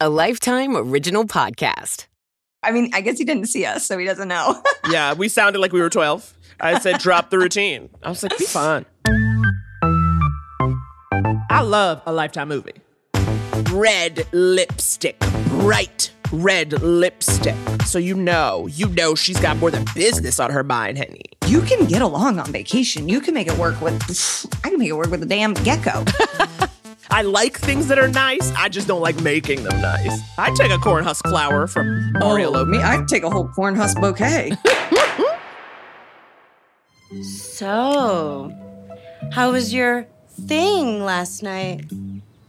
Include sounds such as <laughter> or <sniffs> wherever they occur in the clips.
A Lifetime Original Podcast. I mean, I guess he didn't see us, so he doesn't know. <laughs> yeah, we sounded like we were 12. I said, drop the routine. I was like, be fun. I love a Lifetime movie. Red lipstick, bright red lipstick. So you know, you know she's got more than business on her mind, honey. you can get along on vacation. You can make it work with, I can make it work with a damn gecko. <laughs> I like things that are nice. I just don't like making them nice. I take a corn husk flower from Mario oh, Lopez. me, I'd take a whole corn husk bouquet. <laughs> So, how was your thing last night?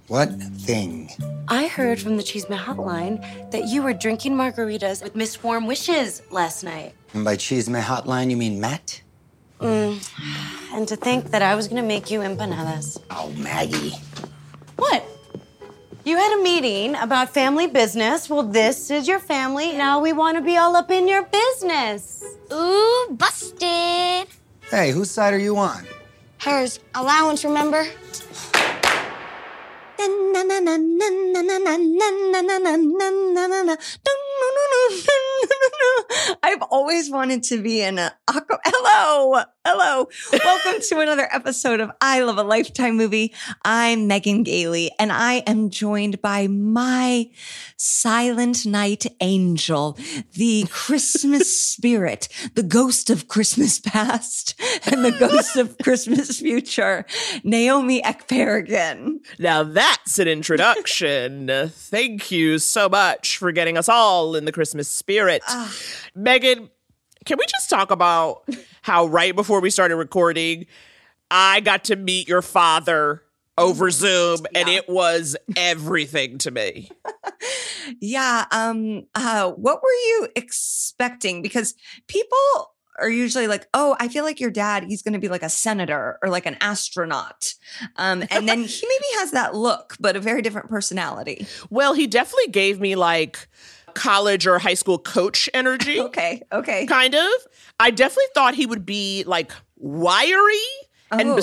What thing? I heard from the Cheeseman Hotline that you were drinking margaritas with Miss Warm Wishes last night. And by cheese my hotline, you mean Matt? Mm, and to think that I was gonna make you empanadas. Oh, Maggie. What? You had a meeting about family business. Well, this is your family. Now we wanna be all up in your business. Ooh, busted. Hey, whose side are you on? Hers. Allowance, remember? I've always wanted to be in a uh, aqua. Hello. Welcome to another episode of I Love a Lifetime Movie. I'm Megan Gailey, and I am joined by my silent night angel, the Christmas <laughs> spirit, the ghost of Christmas past, and the ghost of <laughs> Christmas future, Naomi Ekperigan. Now that's an introduction. Thank you so much for getting us all in the Christmas spirit. Ah. Megan, can we just talk about how right before we started recording, I got to meet your father over Zoom and it was everything to me. <laughs> Yeah. Um, uh, what were you expecting? Because people are usually like, oh, I feel like your dad, he's going to be like a senator or like an astronaut. Um, and then he maybe has that look, but a very different personality. Well, he definitely gave me like college or high school coach energy. <laughs> Okay. Okay. kind of. I definitely thought he would be like wiry and Oh.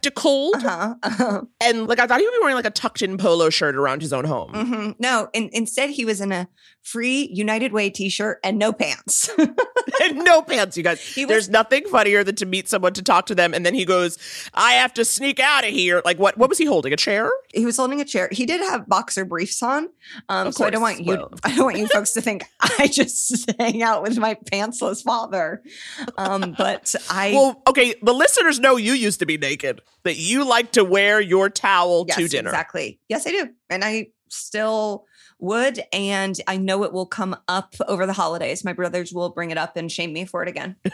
Bespectacled. Uh-huh. uh-huh. <laughs> And like I thought he would be wearing like a tucked in polo shirt around his own home. Mhm. No, in, instead he was in a free United Way t-shirt and no pants. <laughs> <laughs> and no pants, you guys. Was- There's nothing funnier than to meet someone to talk to them and then he goes, I have to sneak out of here. Like what what was he holding? A chair? he was holding a chair. He did have boxer briefs on. Um, so I don't want you Well. I don't want you folks to think I just hang out with my pantsless father. Um, but I Well, okay, the listeners know you used to be naked. That you like to wear your towel yes, to dinner. Exactly. Yes, I do. And I still would. And I know it will come up over the holidays. My brothers will bring it up and shame me for it again. <laughs>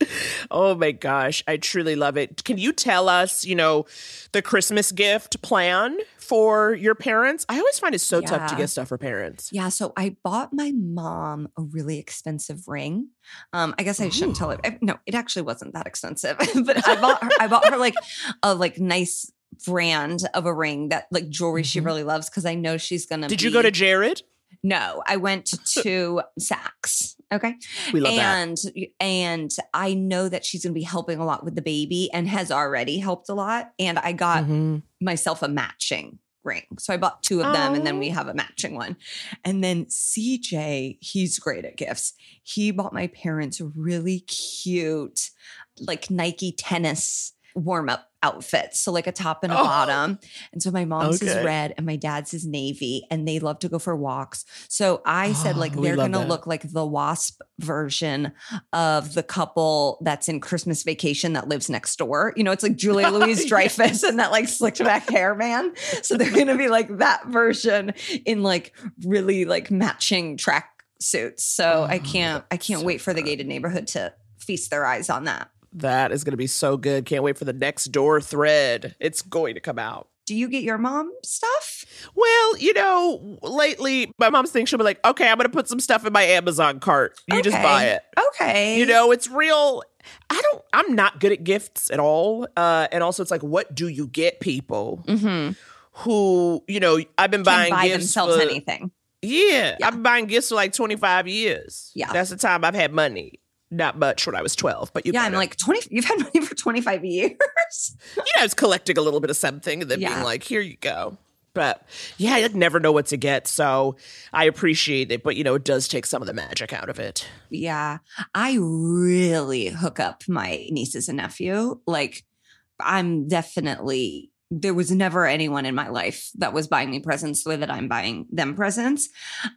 <laughs> Oh my gosh, I truly love it. Can you tell us, you know, the Christmas gift plan for your parents? I always find it so tough to get stuff for parents. Yeah, so I bought my mom a really expensive ring. Um, I guess I shouldn't tell it. I- No, it actually wasn't that expensive, <laughs> but I bought her. I <laughs> bought her like a like nice brand of a ring that like jewelry she Mhm. really loves because I know she's gonna. Did you go to Jared? No, I went to Saks. Okay, We love that. and and I know that she's gonna be helping a lot with the baby and has already helped a lot. And I got Mhm. myself a matching ring. So I bought two of them and then Oh. we have a matching one. And then CJ, he's great at gifts. He bought my parents really cute, like Nike tennis warm up outfits. So, like a top and a Oh. bottom. And so my mom's is Okay. red and my dad's is navy, and they love to go for walks. So I said, like, <gasps> Oh, they're going to look like the wasp version of the couple that's in Christmas vacation that lives next door. You know, it's like Julia <laughs> Louise Dreyfus and that like slicked back <laughs> hair man. So they're gonna be like that version in like really like matching track suits. So I Oh, can't I can't so wait for the gated neighborhood to feast their eyes on that. That is going to be so good. Can't wait for the next door thread. It's going to come out. Do you get your mom stuff? Well, you know, lately my mom's thing she'll be like, "Okay, I'm going to put some stuff in my Amazon cart. You just buy it." Okay. You know, it's real. I don't. I'm not good at gifts at all. Uh, and also, it's like, what do you get people who you know? I've been Mm-hmm. Can buying buy gifts themselves for- anything. Yeah, I've been buying gifts for like 25 years. Yeah. that's the time I've had money. Not much when I was 12, but you Yeah, I'm it. like 20 you've had money <laughs> for 25 years. you know, I was collecting a little bit of something and then Yeah. being like, here you go. But yeah, I never know what to get. So I appreciate it. But, you know, it does take some of the magic out of it. Yeah. I really hook up my nieces and nephew. Like, I'm definitely, there was never anyone in my life that was buying me presents the way that I'm buying them presents.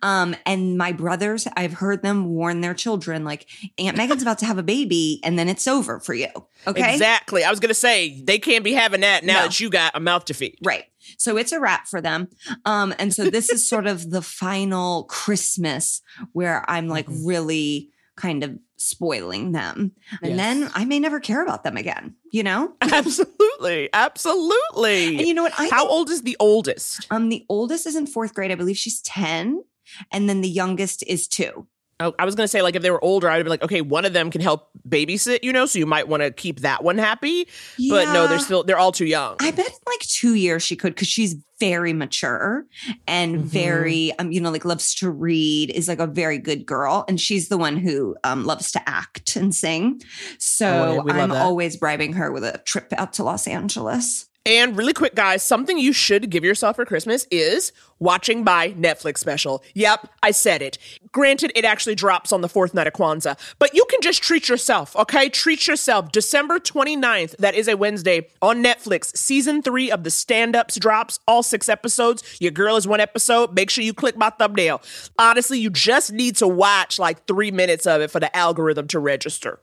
Um, and my brothers, I've heard them warn their children, like, Aunt Megan's about to have a baby and then it's over for you. Okay. Exactly. I was going to say, they can't be having that now No. that you got a mouth to feed. Right. So it's a wrap for them. Um, and so this is sort of the final Christmas where I'm like <laughs> Mm-hmm. really kind of spoiling them. And Yes. then I may never care about them again, you know? <laughs> Absolutely. Absolutely. And you know what? I How think, old is the oldest? um the oldest is in fourth grade. I believe she's 10. And then the youngest is two. Oh, I was going to say, like, if they were older, I'd be like, okay, one of them can help babysit, you know, so you might want to keep that one happy. But no, they're still, they're all too young. I bet in like two years she could because she's very mature and Mhm. very um you know like loves to read is like a very good girl and she's the one who um loves to act and sing Oh, so yeah, love I'm that. always bribing her with a trip out to Los Angeles. And really quick, guys, something you should give yourself for Christmas is watching my Netflix special. Yep, I said it. Granted, it actually drops on the fourth night of Kwanzaa, but you can just treat yourself, okay? Treat yourself. December 29th, that is a Wednesday, on Netflix. Season three of the stand ups drops, all six episodes. Your girl is one episode. Make sure you click my thumbnail. Honestly, you just need to watch like three minutes of it for the algorithm to register.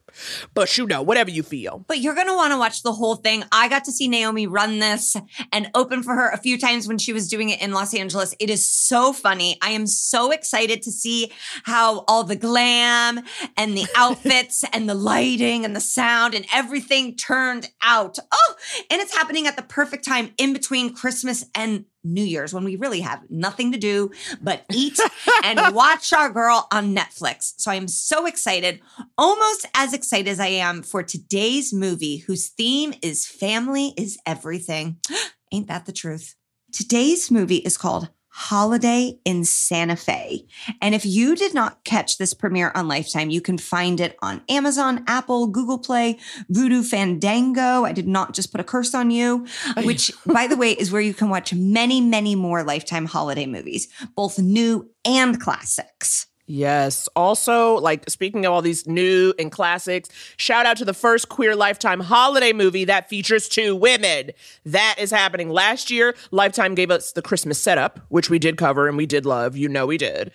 But you know, whatever you feel. But you're going to want to watch the whole thing. I got to see Naomi run this and open for her a few times when she was doing it in Los Angeles. It is so funny. I am so excited to see how all the glam and the outfits <laughs> and the lighting and the sound and everything turned out. Oh, and it's happening at the perfect time in between Christmas and New Year's when we really have nothing to do but eat and <laughs> watch our girl on Netflix. So I'm so excited, almost as excited as I am for today's movie, whose theme is family is everything. <gasps> Ain't that the truth? Today's movie is called Holiday in Santa Fe. And if you did not catch this premiere on Lifetime, you can find it on Amazon, Apple, Google Play, Vudu Fandango. I did not just put a curse on you, which, by the way, is where you can watch many, many more Lifetime holiday movies, both new and classics. Yes. Also, like speaking of all these new and classics, shout out to the first queer Lifetime holiday movie that features two women. That is happening. Last year, Lifetime gave us the Christmas setup, which we did cover and we did love. You know we did.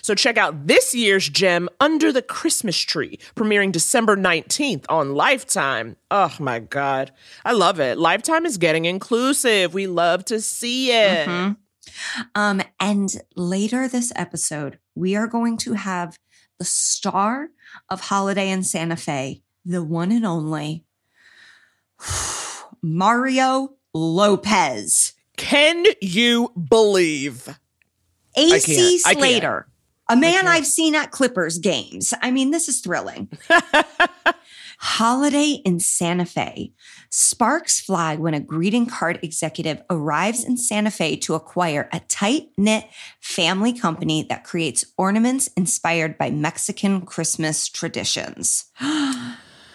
So check out this year's gem, Under the Christmas Tree, premiering December 19th on Lifetime. Oh my God. I love it. Lifetime is getting inclusive. We love to see it. Mm-hmm. Um, and later this episode, we are going to have the star of Holiday in Santa Fe, the one and only <sighs> Mario Lopez. Can you believe? AC can't. I can't. Slater, a man I've seen at Clippers games. I mean, this is thrilling. <laughs> Holiday in Santa Fe. Sparks fly when a greeting card executive arrives in Santa Fe to acquire a tight knit family company that creates ornaments inspired by Mexican Christmas traditions. <gasps>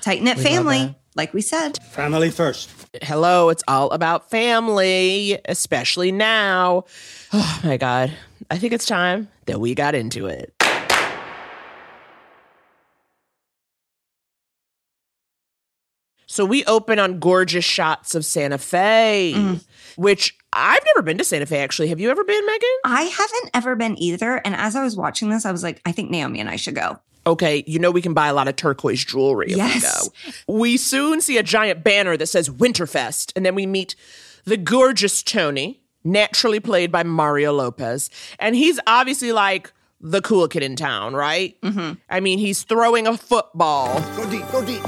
tight knit family, like we said. Family first. Hello, it's all about family, especially now. <sighs> Oh my God. I think it's time that we got into it. So we open on gorgeous shots of Santa Fe, which I've never been to Santa Fe actually. Have you ever been, Megan? I haven't ever been either. And as I was watching this, I was like, I think Naomi and I should go. Okay, you know we can buy a lot of turquoise jewelry if Yes. we go. We soon see a giant banner that says Winterfest, and then we meet the gorgeous Tony, naturally played by Mario Lopez. And he's obviously like the cool kid in town, right? Mm-hmm. I mean, he's throwing a football. Go deep, go deep.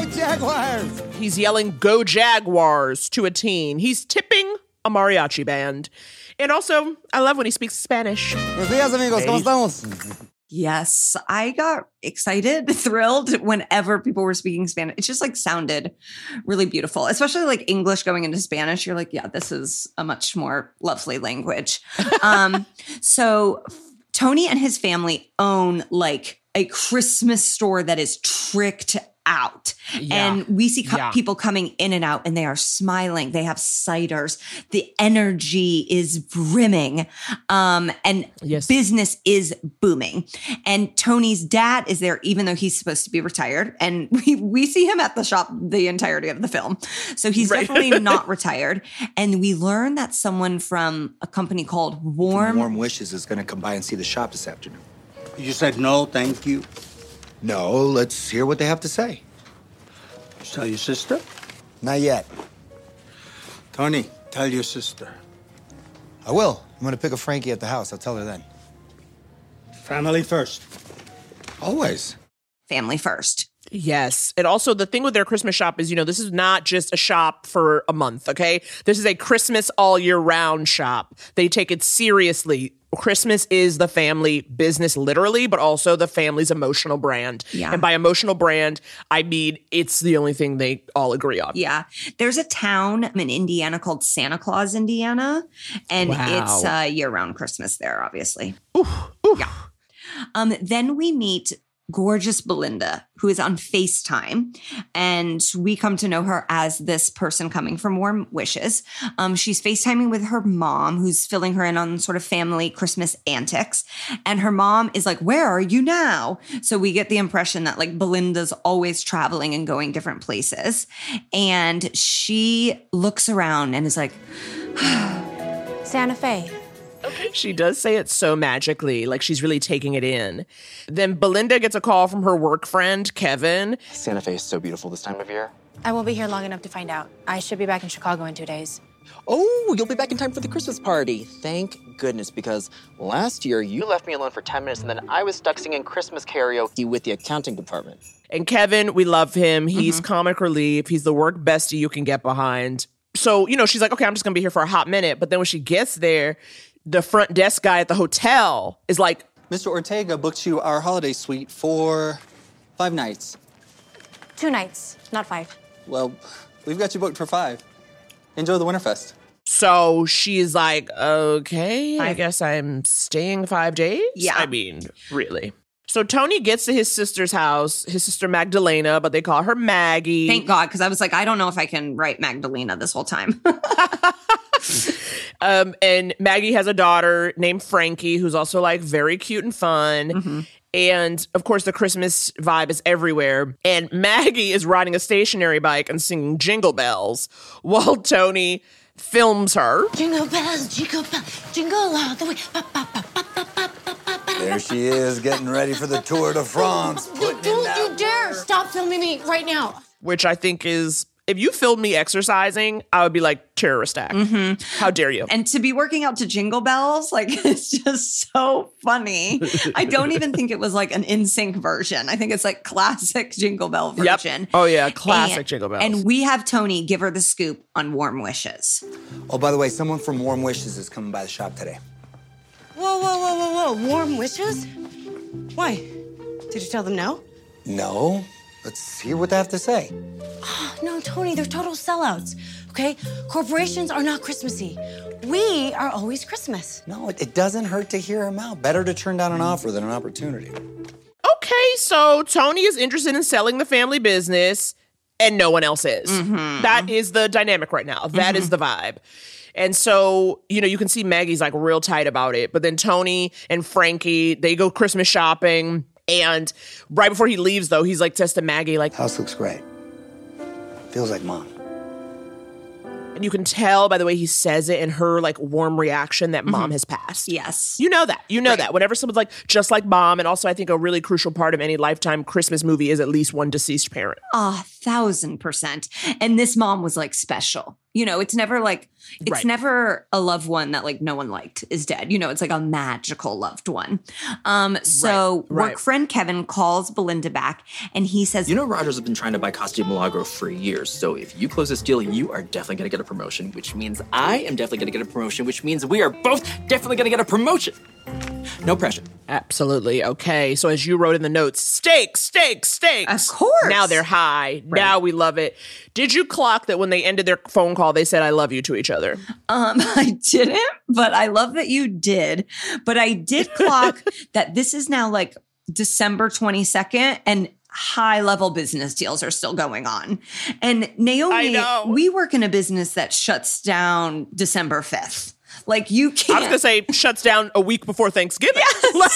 Go Go Jaguars! He's yelling "Go Jaguars" to a teen. He's tipping a mariachi band. And also, I love when he speaks Spanish. Buenos días, amigos. ¿Cómo estamos? Yes, I got excited, <laughs> thrilled whenever people were speaking Spanish. It just like sounded really beautiful, especially like English going into Spanish. You're like, yeah, this is a much more lovely language. <laughs> um, so Tony and his family own like a Christmas store that is tricked out. Yeah. And we see co- Yeah. people coming in and out and they are smiling. They have ciders. The energy is brimming. Um, and Yes. business is booming. And Tony's dad is there, even though he's supposed to be retired. And <laughs> we, we see him at the shop the entirety of the film. So he's Right. definitely <laughs> not retired. And we learn that someone from a company called Warm. Warm Wishes is going to come by and see the shop this afternoon. You said no, thank you. No, let's hear what they have to say. Tell your sister? Not yet. Tony, tell your sister. I will. I'm going to pick a Frankie at the house. I'll tell her then. Family first. Always. family first. Yes. And also, the thing with their Christmas shop is, you know, this is not just a shop for a month, okay? This is a Christmas all year round shop. They take it seriously. Christmas is the family business, literally, but also the family's emotional brand. Yeah. And by emotional brand, I mean it's the only thing they all agree on. Yeah. There's a town in Indiana called Santa Claus, Indiana, and Wow. it's uh, year round Christmas there, obviously. Yeah. Um, then we meet gorgeous Belinda, who is on FaceTime, and we come to know her as this person coming from Warm Wishes. Um, she's FaceTiming with her mom, who's filling her in on sort of family Christmas antics. And her mom is like, Where are you now? So we get the impression that like Belinda's always traveling and going different places. And she looks around and is like, <sighs> Santa Fe. She does say it so magically, like she's really taking it in. Then Belinda gets a call from her work friend, Kevin. Santa Fe is so beautiful this time of year. I won't be here long enough to find out. I should be back in Chicago in two days. Oh, you'll be back in time for the Christmas party. Thank goodness, because last year you left me alone for 10 minutes and then I was stuck singing Christmas karaoke with the accounting department. And Kevin, we love him. He's Mm-hmm. comic relief. He's the work bestie you can get behind. So, you know, she's like, okay, I'm just gonna be here for a hot minute. But then when she gets there, the front desk guy at the hotel is like, Mr. Ortega booked you our holiday suite for five nights. Two nights, not five. Well, we've got you booked for five. Enjoy the Winterfest. so she's like, okay, I guess I'm staying five days. Yeah. I mean, really. So Tony gets to his sister's house, his sister Magdalena, but they call her Maggie. Thank God, because I was like, I don't know if I can write Magdalena this whole time. <laughs> Um, and Maggie has a daughter named Frankie, who's also like very cute and fun. Mm-hmm. And of course, the Christmas vibe is everywhere. And <laughs> Maggie is riding a stationary bike and singing jingle bells while <laughs> Tony films her. Jingle bells, jingle bells, jingle all the way. Ba, ba, ba, There she is, getting ready for the Tour de France. Don't you dare stop filming me right now. which I think is if you filmed me exercising, I would be like terrorist act. Mm-hmm. How dare you? And to be working out to jingle bells, like <laughs> it's just so funny. I don't even think it was like an in sync version. I think it's like classic jingle bell Yep. version. Oh, yeah, classic And- Jingle Bells. And we have Tony give her the scoop on warm wishes. Oh, by the way, someone from Warm Wishes is coming by the shop today. Whoa, whoa, whoa, whoa, whoa. Warm wishes? Why? Did you tell them no? No. Let's hear what they have to say. Ah, no, Tony, they're total sellouts. Okay? Corporations are not Christmassy. We are always Christmas. No, it, it doesn't hurt to hear him out. Better to turn down an offer than an opportunity. Okay, so Tony is interested in selling the family business and no one else is. Mm-hmm. That is the dynamic right now. That is mm-hmm. the vibe. And so, you know, you can see Maggie's like real tight about it. But then Tony and Frankie, they go Christmas shopping. And right before he leaves, though, he's like says to Maggie, like, House looks great. Feels like mom. and you can tell by the way he says it and her like warm reaction that mom mm-hmm. has passed. Yes. You know that. You know that. Whenever someone's like, just like mom, and also I think a really crucial part of any lifetime Christmas movie is at least one deceased parent. A thousand percent. And this mom was like special. You know, it's never like it's Right. never a loved one that like no one liked is dead. You know, it's like a magical loved one. Um, so Right, right. work friend Kevin calls Belinda back and he says, You know, Rogers has been trying to buy Costa Milagro for years. So if you close this deal, you are definitely going to get a promotion, which means I am definitely going to get a promotion, which means we are both definitely going to get a promotion. No pressure. Absolutely. Okay. So as you wrote in the notes, stakes, stakes, stakes. Of course. Now they're high. Now we love it. Did you clock that when they ended their phone call, they said, I love you to each other? Um, <laughs> I didn't, but I love that you did. But I did clock <laughs> that this is now like December 22nd and high level business deals are still going on. And Naomi, we work in a business that shuts down December 5th. Like you can't. I was to say shuts down a week before Thanksgiving. <laughs> like,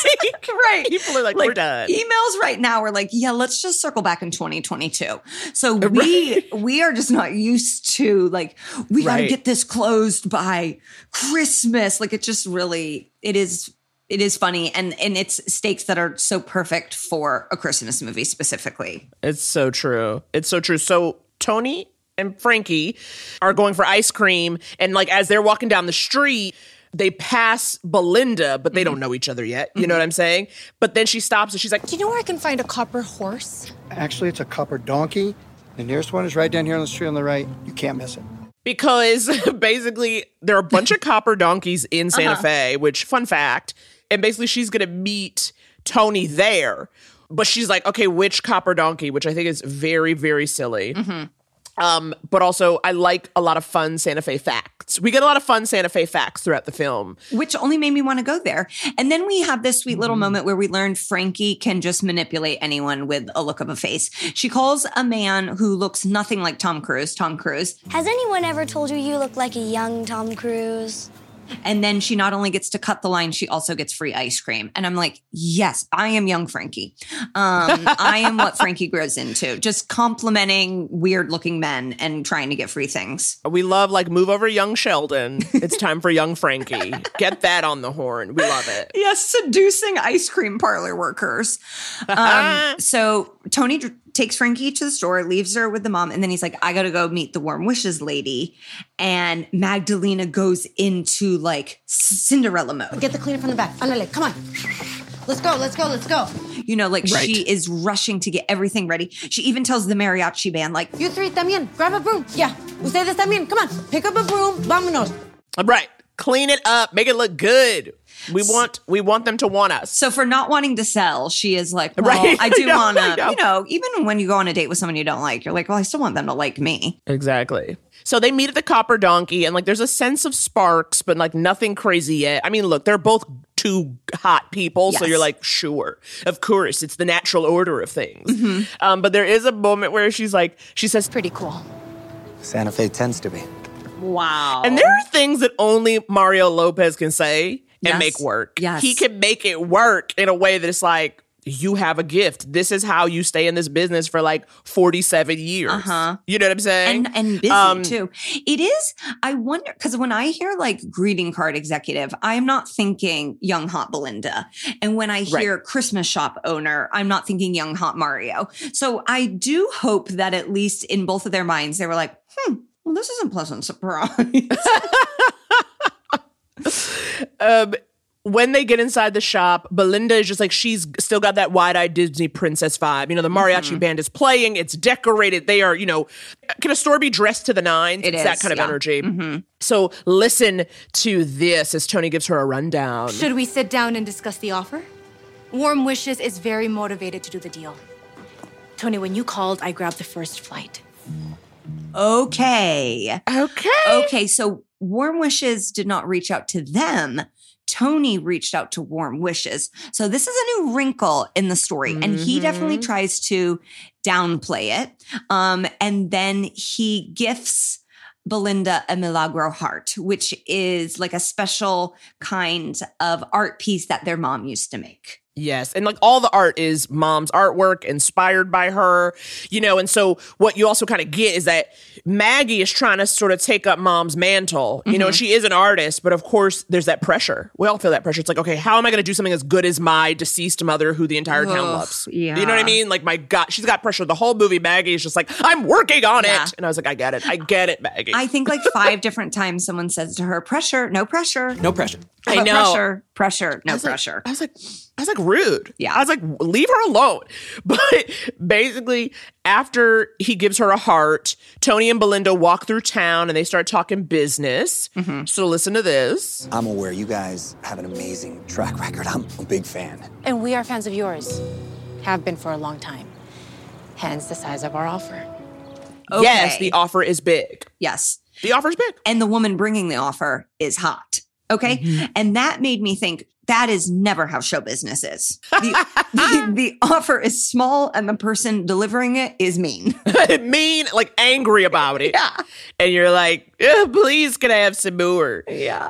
right. people are like, we're done. Emails right now are like, yeah, let's just circle back in 2022. So we <laughs> we are just not used to like we got to get this closed by Christmas. Like it just really it is it is funny and and it's stakes that are so perfect for a Christmas movie specifically. It's so true. It's so true. So Tony and Frankie are going for ice cream, and like as they're walking down the street, they pass Belinda, but they don't mm-hmm. know each other yet. You know mm-hmm. what I'm saying? But then she stops and she's like, Do you know where I can find a copper horse? Actually, it's a copper donkey. The nearest one is right down here on the street on the right. You can't miss it. because <laughs> basically there are a bunch of <laughs> copper donkeys in Santa Uh-huh. Fe, which fun fact, and basically she's gonna meet Tony there. But she's like, okay, which copper donkey? Which I think is very, very silly. Mm-hmm. Um, but also I like a lot of fun Santa Fe facts. We get a lot of fun Santa Fe facts throughout the film. which only made me want to go there. And then we have this sweet little moment where we learn Frankie can just manipulate anyone with a look of a face. She calls a man who looks nothing like Tom Cruise, Tom Cruise. Has anyone ever told you you look like a young Tom Cruise? And then she not only gets to cut the line, she also gets free ice cream. And I'm like, yes, I am young Frankie. Um, <laughs> I am what Frankie grows into, just complimenting weird looking men and trying to get free things. We love like move over young Sheldon. It's time for young Frankie. Get that on the horn. We love it. Yes, seducing ice cream parlor workers. Um, <laughs> so Tony takes Frankie to the store, leaves her with the mom, and then he's like, I gotta go meet the warm wishes lady. And Magdalena goes into like Cinderella mode. Get the cleaner from the back. Andale, come on. Let's go, let's go, let's go. You know, like Right. she is rushing to get everything ready. She even tells the mariachi band, like, You three también, grab a broom. Yeah, ustedes también, come on. Pick up a broom, vámonos. Right. Clean it up. Make it look good. We want we want them to want us. so for not wanting to sell, she is like, well, Right. I <laughs> do I wanna, I you know, even when you go on a date with someone you don't like, you're like, well, I still want them to like me. Exactly. So they meet at the Copper Donkey, and like there's a sense of sparks, but like nothing crazy yet. I mean, look, they're both two hot people, so you're like, sure, of course, it's the natural order of things. Mm-hmm. Um, but there is a moment where she's like, she says, Pretty cool. Santa Fe tends to be. Wow. and there are things that only Mario Lopez can say and Yes. make work. Yes. he can make it work in a way that it's like. You have a gift. This is how you stay in this business for like 47 years. Uh-huh. You know what I'm saying? and and busy Um, too. It is. I wonder because when I hear like greeting card executive, I am not thinking young hot Belinda, and when I hear Christmas shop owner, I'm not thinking young hot Mario. So I do hope that at least in both of their minds, they were like, hmm. Well, this is a pleasant surprise. <laughs> um, when they get inside the shop, Belinda is just like she's still got that wide-eyed Disney princess vibe. You know, the mariachi Mm-hmm. band is playing; it's decorated. They are, you know, can a store be dressed to the nines? It it's that is, kind of yeah. energy. Mhm. So listen to this as Tony gives her a rundown. Should we sit down and discuss the offer? Warm Wishes is very motivated to do the deal. Tony, when you called, I grabbed the first flight. Okay. Okay. Okay. So Warm Wishes did not reach out to them. Tony reached out to Warm Wishes. So this is a new wrinkle in the story. And he definitely tries to downplay it. Um, and then he gifts Belinda a Milagro heart, which is like a special kind of art piece that their mom used to make. Yes. And like all the art is mom's artwork inspired by her, you know. And so what you also kind of get is that Maggie is trying to sort of take up mom's mantle. You know, Mhm. she is an artist, but of course there's that pressure. We all feel that pressure. It's like, okay, how am I going to do something as good as my deceased mother who the entire town loves? yeah. You know what I mean? Like, my God, she's got pressure. The whole movie, Maggie is just like, I'm working on Yeah. it. And I was like, I get it. I get it, Maggie. I think like five different times someone says to her, pressure, no pressure. No pressure. I know. Pressure, pressure, no I was like- pressure. I was like, I was like rude. Yeah. I was like, leave her alone. <laughs> But basically, after he gives her a heart, Tony and Belinda walk through town and they start talking business. Mm-hmm. So listen to this. I'm aware you guys have an amazing track record. I'm a big fan. And we are fans of yours. Have been for a long time. Hence the size of our offer. Yes, the offer is big. Yes. The offer's big. And the woman bringing the offer is hot. Okay. Mm-hmm. And that made me think that is never how show business is. <laughs> The, the, the offer is small and the person delivering it is mean. <laughs> mean, like angry about it. Yeah. And you're like, "Eh, please, can I have some more? Yeah.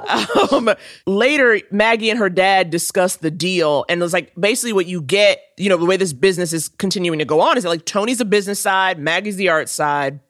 Um, later, Maggie and her dad discuss the deal. And it was like, basically, what you get, you know, the way this business is continuing to go on is that like Tony's the business side, Maggie's the art side.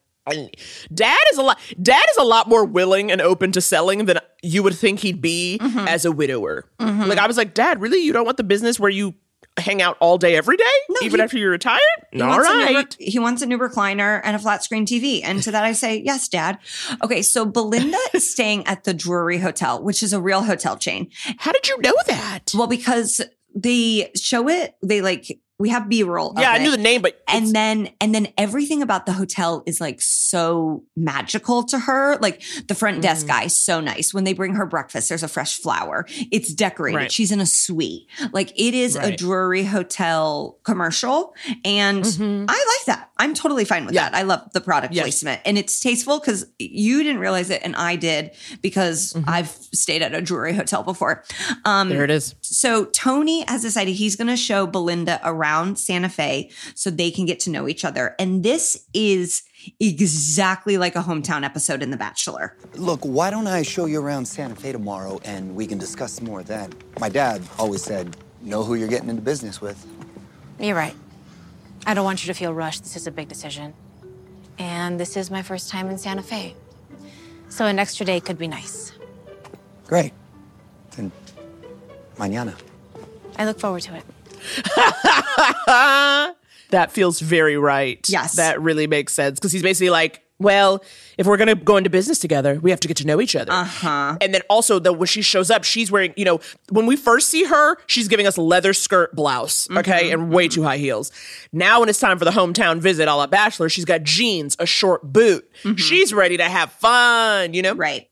Dad is a lot dad is a lot more willing and open to selling than you would think he'd be as a widower. Mhm. Like I was like, Dad, really? You don't want the business where you hang out all day every day? even after you're retired? He all a new, he wants a new recliner and a flat screen TV. And to that, I say, yes, dad. Okay. So Belinda <laughs> is staying at the Drury Hotel, which is a real hotel chain. How did you know that? Well, because they show it, they like, we have B roll. Yeah, I knew the name, but and then and then everything about the hotel is like so magical to her. Like the front Mm. desk guy, so nice. When they bring her breakfast, there's a fresh flower. It's decorated. Right. She's in a suite. Like it is a Drury Hotel commercial, and I like that. I'm totally fine with that. I love the product Yes. placement, and it's tasteful because you didn't realize it, and I did because Mm-hmm. I've stayed at a Drury Hotel before. Um, There it is. so Tony has decided he's going to show Belinda around Santa Fe so they can get to know each other. And this is exactly like a hometown episode in The Bachelor. Look, why don't I show you around Santa Fe tomorrow and we can discuss more of that? My dad always said, know who you're getting into business with. You're right. I don't want you to feel rushed. This is a big decision. And this is my first time in Santa Fe. So an extra day could be nice. Great. Then, mañana. I look forward to it. <laughs> that feels very right. Yes. That really makes sense. Because he's basically like, well, if we're going to go into business together, we have to get to know each other. Uh huh. And then also, the when she shows up, she's wearing, you know, when we first see her, she's giving us leather skirt blouse, okay, and way too high heels. Now, when it's time for the hometown visit, a la Bachelor, she's got jeans, a short boot. She's ready to have fun, you know? Right.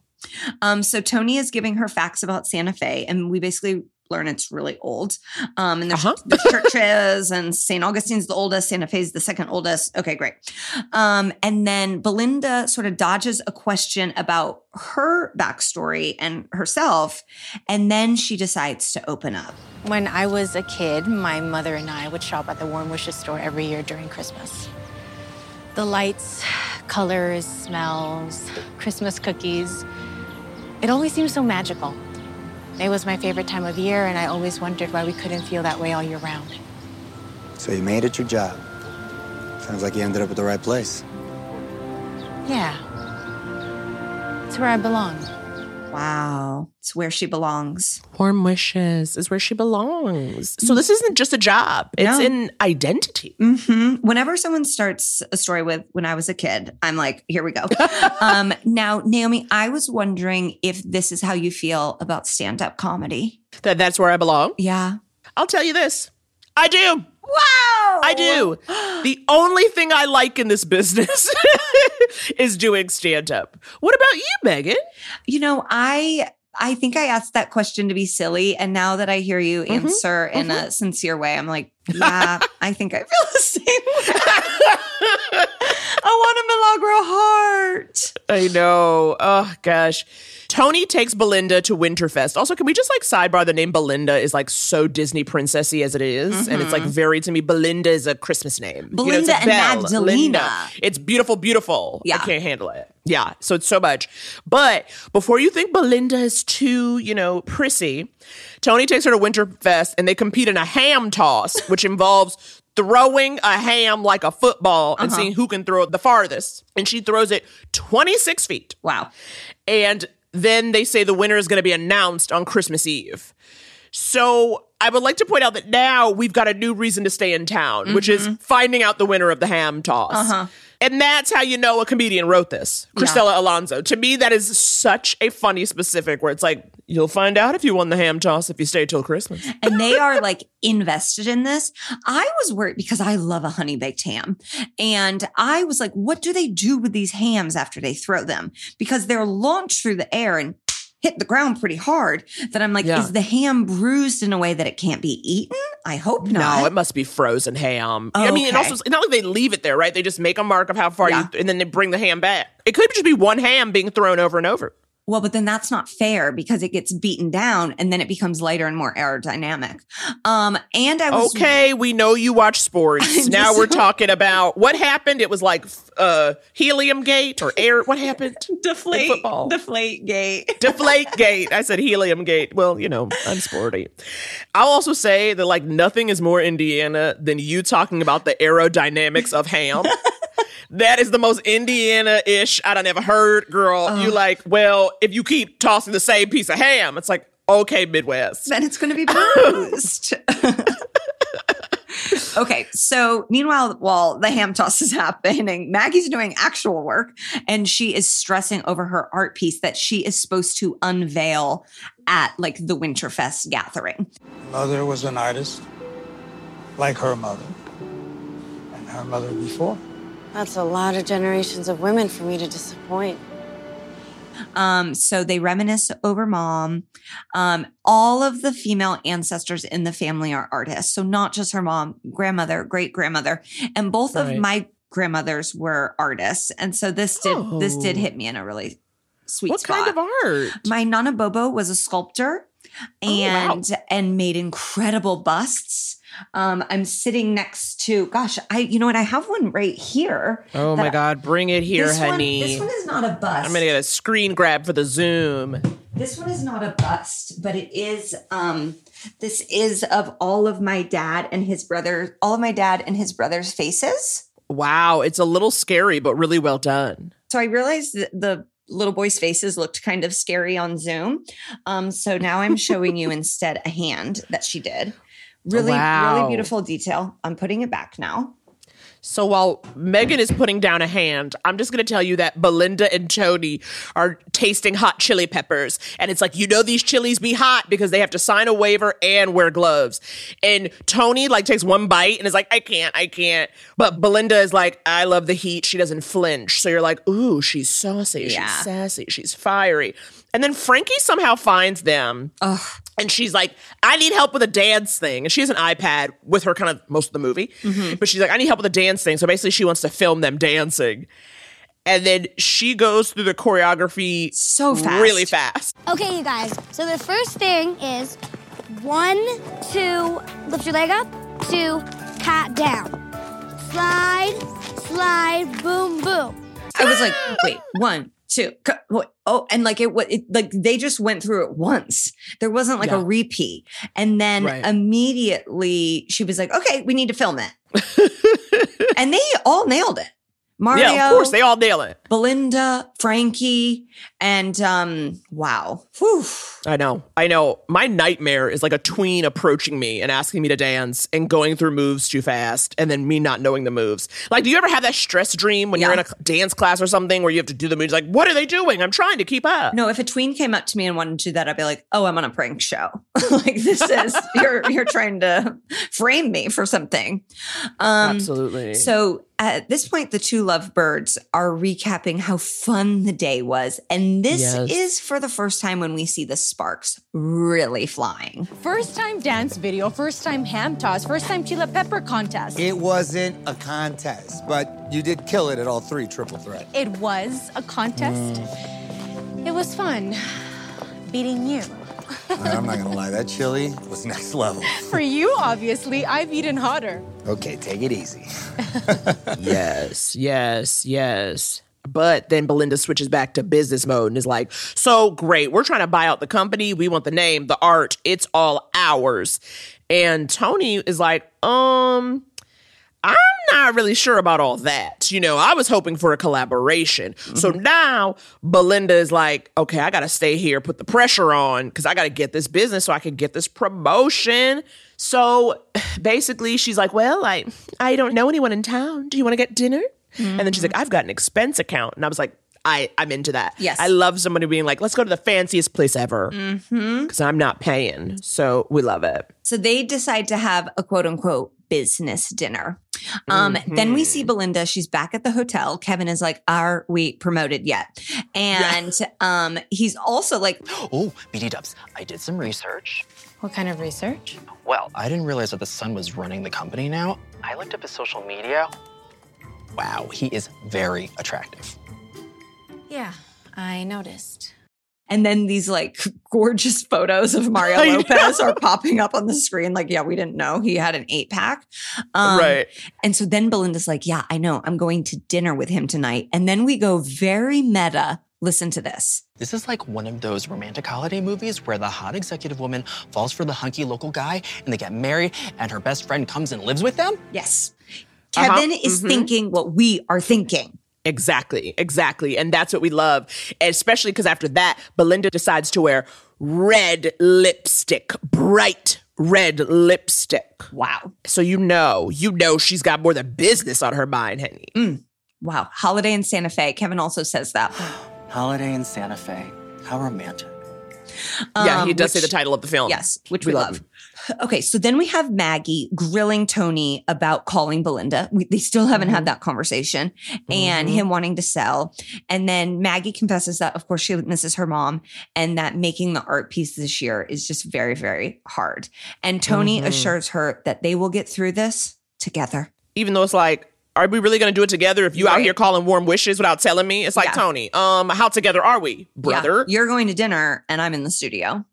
Um, so Tony is giving her facts about Santa Fe, and we basically learn it's really old. Um, and there's, there's churches, and St. Augustine's the oldest, Santa Fe's the second oldest. Okay, great. Um, and then Belinda sort of dodges a question about her backstory and herself, and then she decides to open up. When I was a kid, my mother and I would shop at the Warm Wishes store every year during Christmas. The lights, colors, smells, Christmas cookies. It always seemed so magical. It was my favorite time of year, and I always wondered why we couldn't feel that way all year round. So you made it your job. Sounds like you ended up at the right place. Yeah. It's where I belong. Wow, it's where she belongs. Warm wishes is where she belongs. So this isn't just a job; it's No. an identity. hmm Whenever someone starts a story with "when I was a kid," I'm like, "Here we go." <laughs> um, now, Naomi, I was wondering if this is how you feel about stand-up comedy. That that's where I belong. Yeah. I'll tell you this: I do. Wow, I do. <gasps> the only thing I like in this business <laughs> is doing stand-up. What about you, Megan? You know, I I think I asked that question to be silly, and now that I hear you Mm-hmm. answer in a sincere way, I'm like, yeah, I think I feel the same way. I want a Milagro heart. I know. Oh gosh. Tony takes Belinda to Winterfest. Also, can we just like sidebar the name Belinda is like so Disney princessy as it is? and it's like mm-hmm. very to me. Belinda is a Christmas name. You know, Belinda and Belle, Magdalena. Linda. It's beautiful, beautiful. Yeah. I can't handle it. Yeah, so it's so much. But before you think Belinda is too, you know, prissy, Tony takes her to Winterfest and they compete in a ham toss, which involves throwing a ham like a football and Uh-huh. seeing who can throw it the farthest. And she throws it 26 feet. Wow. And then they say the winner is going to be announced on Christmas Eve. So I would like to point out that now we've got a new reason to stay in town, which is finding out the winner of the ham toss. Mm-hmm. Uh-huh. And that's how you know a comedian wrote this. Yeah. Cristela Alonzo. To me, that is such a funny specific where it's like, you'll find out if you won the ham toss if you stay till Christmas. <laughs> and they are like invested in this. I was worried because I love a honey baked ham. And I was like, what do they do with these hams after they throw them? Because they're launched through the air and hit the ground pretty hard. That I'm like, Yeah. is the ham bruised in a way that it can't be eaten? I hope not. No, it must be frozen ham. I mean, and Okay. also, it's not like they leave it there, right? They just make a mark of how far Yeah. you, and then they bring the ham back. It could just be one ham being thrown over and over. Well, but then that's not fair because it gets beaten down and then it becomes lighter and more aerodynamic. Um, and I was Okay, we know you watch <laughs> sports. now we're talking about what happened. It was like uh helium gate or air. What happened? <laughs> deflate football. deflate gate. <laughs> Deflate gate. I said helium gate. Well, you know, I'm sporty. I'll also say that like nothing is more Indiana than you talking about the aerodynamics of ham. That is the most Indiana-ish I done ever heard, girl. You like, well, if you keep tossing the same piece of ham, it's like, okay, Midwest. then it's going to be <laughs> bruised. <laughs> okay, so meanwhile, while the ham toss is <laughs> happening, Maggie's doing actual work and she is stressing over her art piece that she is supposed to unveil at like the Winterfest gathering. Mother was an artist, like her mother, and her mother before. That's a lot of generations of women for me to disappoint. Um, so they reminisce over mom. Um, all of the female ancestors in the family are artists. So not just her mom, grandmother, great grandmother, and both of my grandmothers were artists. And so this did this did Oh. hit me in a really sweet What spot. kind of art? My Nana Bobo was a sculptor Oh, wow. and and made incredible busts. Um, I'm sitting next to gosh, I you know what? I have one right here. Oh my I- God, bring it here, this honey. One, this one is not a bust. I'm gonna get a screen grab for the Zoom. This one is not a bust, but it is um this is of all of my dad and his brother, all of my dad and his brother's faces. Wow, it's a little scary, but really well done. So I realized that the little boys' faces looked kind of scary on Zoom. Um so now I'm showing you <laughs> instead a hand that she did. Really Wow. really beautiful detail. I'm putting it back now. So while Megan is putting down a hand, I'm just going to tell you that Belinda and Tony are tasting hot chili peppers. And it's like, you know, these chilies be hot because they have to sign a waiver and wear gloves. And Tony like takes one bite and is like, I can't, I can't. But Belinda is like, I love the heat. She doesn't flinch. So you're like, ooh, she's saucy. Yeah. She's sassy. She's fiery. And then Frankie somehow finds them. And she's like, I need help with a dance thing. And she has an iPad with her kind of most of the movie. Mm-hmm. But she's like, I need help with a dance thing. So basically, she wants to film them dancing. And then she goes through the choreography so fast. really fast. Okay, you guys. So the first thing is one, two, lift your leg up, two, cat down. Slide, slide, boom, boom. I was like, wait, one, two, oh, and like it, wa- it, like they just went through it once. There wasn't like a repeat, and then Right. immediately she was like, okay, we need to film it, <laughs> and they all nailed it. Mario, yeah, of course, they all nail it. Belinda, Frankie, and um, wow, Whew. I know. I know. My nightmare is like a tween approaching me and asking me to dance and going through moves too fast and then me not knowing the moves. Like, do you ever have that stress dream when you're in a dance class or something where you have to do the moves? Like, what are they doing? I'm trying to keep up. No, if a tween came up to me and wanted to do that, I'd be like, "Oh, I'm on a prank show. <laughs> like this is <laughs> you're you're trying to frame me for something." Um, Absolutely. So at this point, the two lovebirds are recapping how fun the day was, and this Yes. is for the first time when we see the sparks really flying. First time dance video, first time ham toss, first time chili pepper contest. It wasn't a contest, but you did kill it at all three triple threat. It was a contest. Mm. It was fun beating you. I'm not gonna lie, that chili was next level. <laughs> For you, obviously, I've eaten hotter. Okay, take it easy. <laughs> yes, yes, yes. But then Belinda switches back to business mode and is like, so great. We're trying to buy out the company. We want the name, the art. It's all ours. And Tony is like, um, I'm not really sure about all that. You know, I was hoping for a collaboration. So now Belinda is like, okay, I got to stay here, put the pressure on because I got to get this business so I can get this promotion. So <sighs> basically, she's like, well, I, I don't know anyone in town. Do you want to get dinner? And then she's like, I've got an expense account. And I was like, I, I'm into that. Yes. I love somebody being like, let's go to the fanciest place ever Mm-hmm. because I'm not paying. So we love it. So they decide to have a quote unquote business dinner. Um, Then we see Belinda. She's back at the hotel. Kevin is like, Are we promoted yet? And <laughs> um, he's also like, Oh, BD Dubs, I did some research. What kind of research? Well, I didn't realize that the son was running the company now. I looked up his social media. Wow, he is very attractive. Yeah, I noticed. And then these like <laughs> gorgeous photos of Mario <laughs> I Lopez are popping up on the screen. Like, yeah, we didn't know he had an eight pack. Um, Right. And so then Belinda's like, yeah, I know. I'm going to dinner with him tonight. And then we go very meta. Listen to this. This is like one of those romantic holiday movies where the hot executive woman falls for the hunky local guy and they get married and her best friend comes and lives with them. Yes. Uh-huh. Kevin is Mhm. thinking what we are thinking. Exactly, exactly. And that's what we love. Especially because after that, Belinda decides to wear red lipstick, bright red lipstick. Wow. So you know, you know she's got more than business on her mind, honey. Mm. Wow. Holiday in Santa Fe. Kevin also says that. <gasps> Holiday in Santa Fe. How romantic. yeah, he Um, does say the title of the film. Yes, which we, love. Okay, so then we have Maggie grilling Tony about calling Belinda. We, they still haven't had that conversation and Mhm. him wanting to sell. And then Maggie confesses that, of course, she misses her mom and that making the art piece this year is just very, very hard. And Tony Mhm. assures her that they will get through this together. Even though it's like, are we really gonna do it together if you out here calling warm wishes without telling me? It's like, Yeah. Tony, um, how together are we, brother? Yeah, you're going to dinner and I'm in the studio.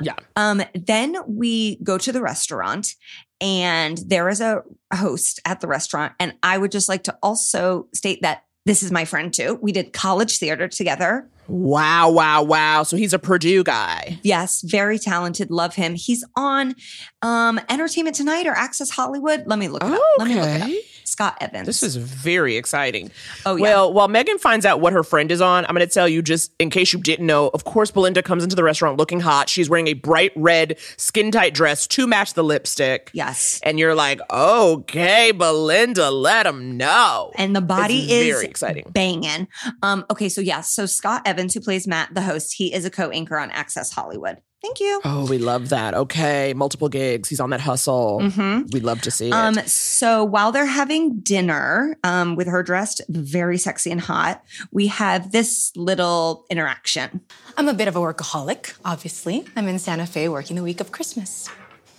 Yeah. Um, then we go to the restaurant and there is a host at the restaurant. And I would just like to also state that this is my friend too. We did college theater together. Wow, wow, wow. So he's a Purdue guy. Yes, very talented. Love him. He's on um Entertainment Tonight or Access Hollywood. Let me look it up. Let me look it up. Scott Evans. This is very exciting. Oh, yeah. Well, while Megan finds out what her friend is on, I'm going to tell you just in case you didn't know. Of course, Belinda comes into the restaurant looking hot. She's wearing a bright red skin tight dress to match the lipstick. Yes. And you're like, okay, Belinda, let them know. and the body It's is very exciting. banging. Um, okay, so yes, so Scott Evans, who plays Matt, the host, he is a co-anchor on Access Hollywood. Thank you. Oh, we love that. Okay, multiple gigs. He's on that hustle. Mhm. We'd love to see it. Um, so while they're having dinner, um, with her dressed very sexy and hot, we have this little interaction. I'm a bit of a workaholic, obviously. I'm in Santa Fe working the week of Christmas.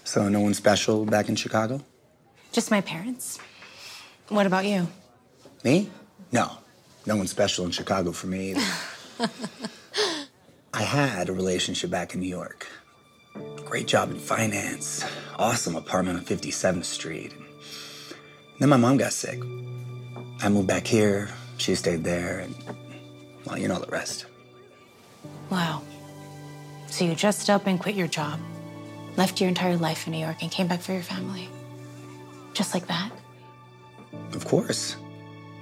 So no one special back in Chicago? Just my parents. What about you? Me? No. No one special in Chicago for me either. <laughs> I had a relationship back in New York. Great job in finance. Awesome apartment on 57th Street. Then my mom got sick. I moved back here. She stayed there, and well, you know the rest. Wow. So you dressed up and quit your job, left your entire life in New York, and came back for your family. Just like that? Of course.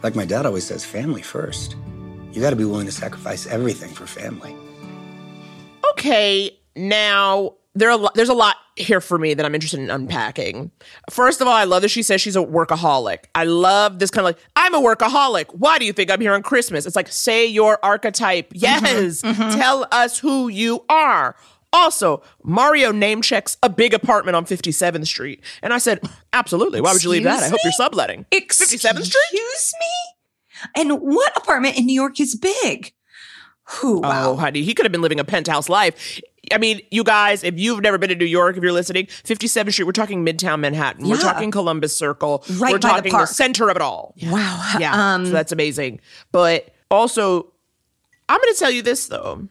Like my dad always says, family first. You gotta be willing to sacrifice everything for family. Okay, now there are a lo- there's a lot here for me that I'm interested in unpacking. First of all, I love that she says she's a workaholic. I love this kind of like I'm a workaholic. Why do you think I'm here on Christmas? It's like say your archetype. Mm-hmm. Yes, mm-hmm. tell us who you are. Also, Mario name checks a big apartment on 57th Street. And I said, absolutely. Why would you leave that? I hope you're subletting. 57th Street? Excuse me? And what apartment in New York is big? Who? Oh, honey, he could have been living a penthouse life. I mean, you guys, if you've never been to New York, if you're listening, 57th Street, we're talking Midtown Manhattan. We're talking Columbus Circle. Right we're by the talking park. center of it all. Wow. Yeah. Um, so that's amazing. But also, I'm going to tell you this, though.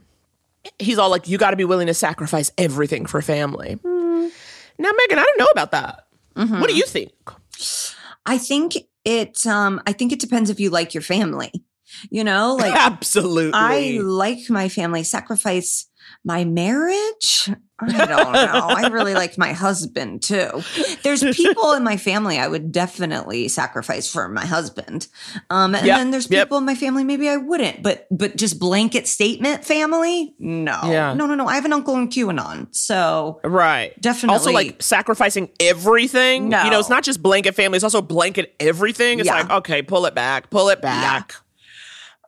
He's all like, you got to be willing to sacrifice everything for family. Hmm. Now, Megan, I don't know about that. Mm-hmm. What do you think? I think it um I think it depends if you like your family. You know, <laughs> like Absolutely. I like my family sacrifice. My marriage? I don't know. I really like my husband too. There's <laughs> people in my family I would definitely sacrifice for my husband. Um, and Yep, then there's yep. people in my family maybe I wouldn't. But but just blanket statement family? No. Yeah. No, no, no. I have an uncle in QAnon. So Right. Definitely. Also, like sacrificing everything. No. You know, it's not just blanket family, it's also blanket everything. It's Yeah. like, okay, pull it back, pull it back.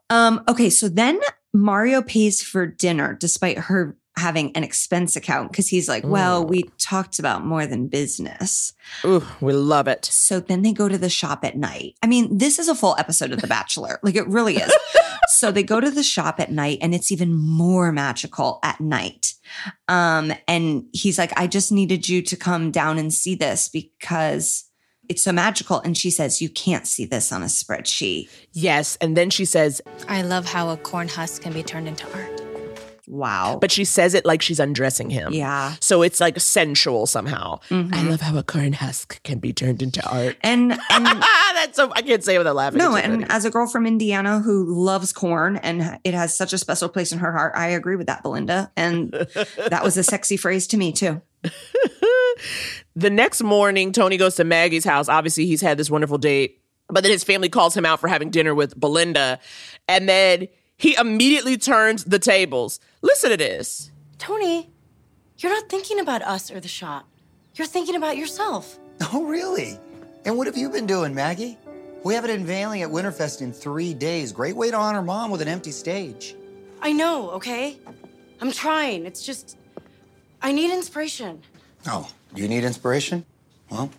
Um, okay, so then Mario pays for dinner despite her having an expense account because he's like, well, we talked about more than business. Ooh, we love it. So then they go to the shop at night. I mean, this is a full episode of The Bachelor. like it really is. <laughs> so they go to the shop at night and it's even more magical at night. Um, and he's like, I just needed you to come down and see this because it's so magical. And she says, You can't see this on a spreadsheet. Yes. And then she says, I love how a corn husk can be turned into art. Wow. but she says it like she's undressing him. Yeah. So it's like sensual somehow. Mhm. I love how a corn husk can be turned into art. And <laughs> and That's so I can't say it without laughing. no, and funny. as a girl from Indiana who loves corn and it has such a special place in her heart, I agree with that, Belinda. And <laughs> that was a sexy phrase to me too. <laughs> the next morning, Tony goes to Maggie's house. Obviously, he's had this wonderful date, but then his family calls him out for having dinner with Belinda. And then he immediately turns the tables. Listen to this. Tony, you're not thinking about us or the shop. You're thinking about yourself. <laughs> Oh, really? And what have you been doing, Maggie? We have an unveiling at Winterfest in three days. Great way to honor mom with an empty stage. I know, okay? I'm trying. It's just, I need inspiration. Oh, you need inspiration? Well,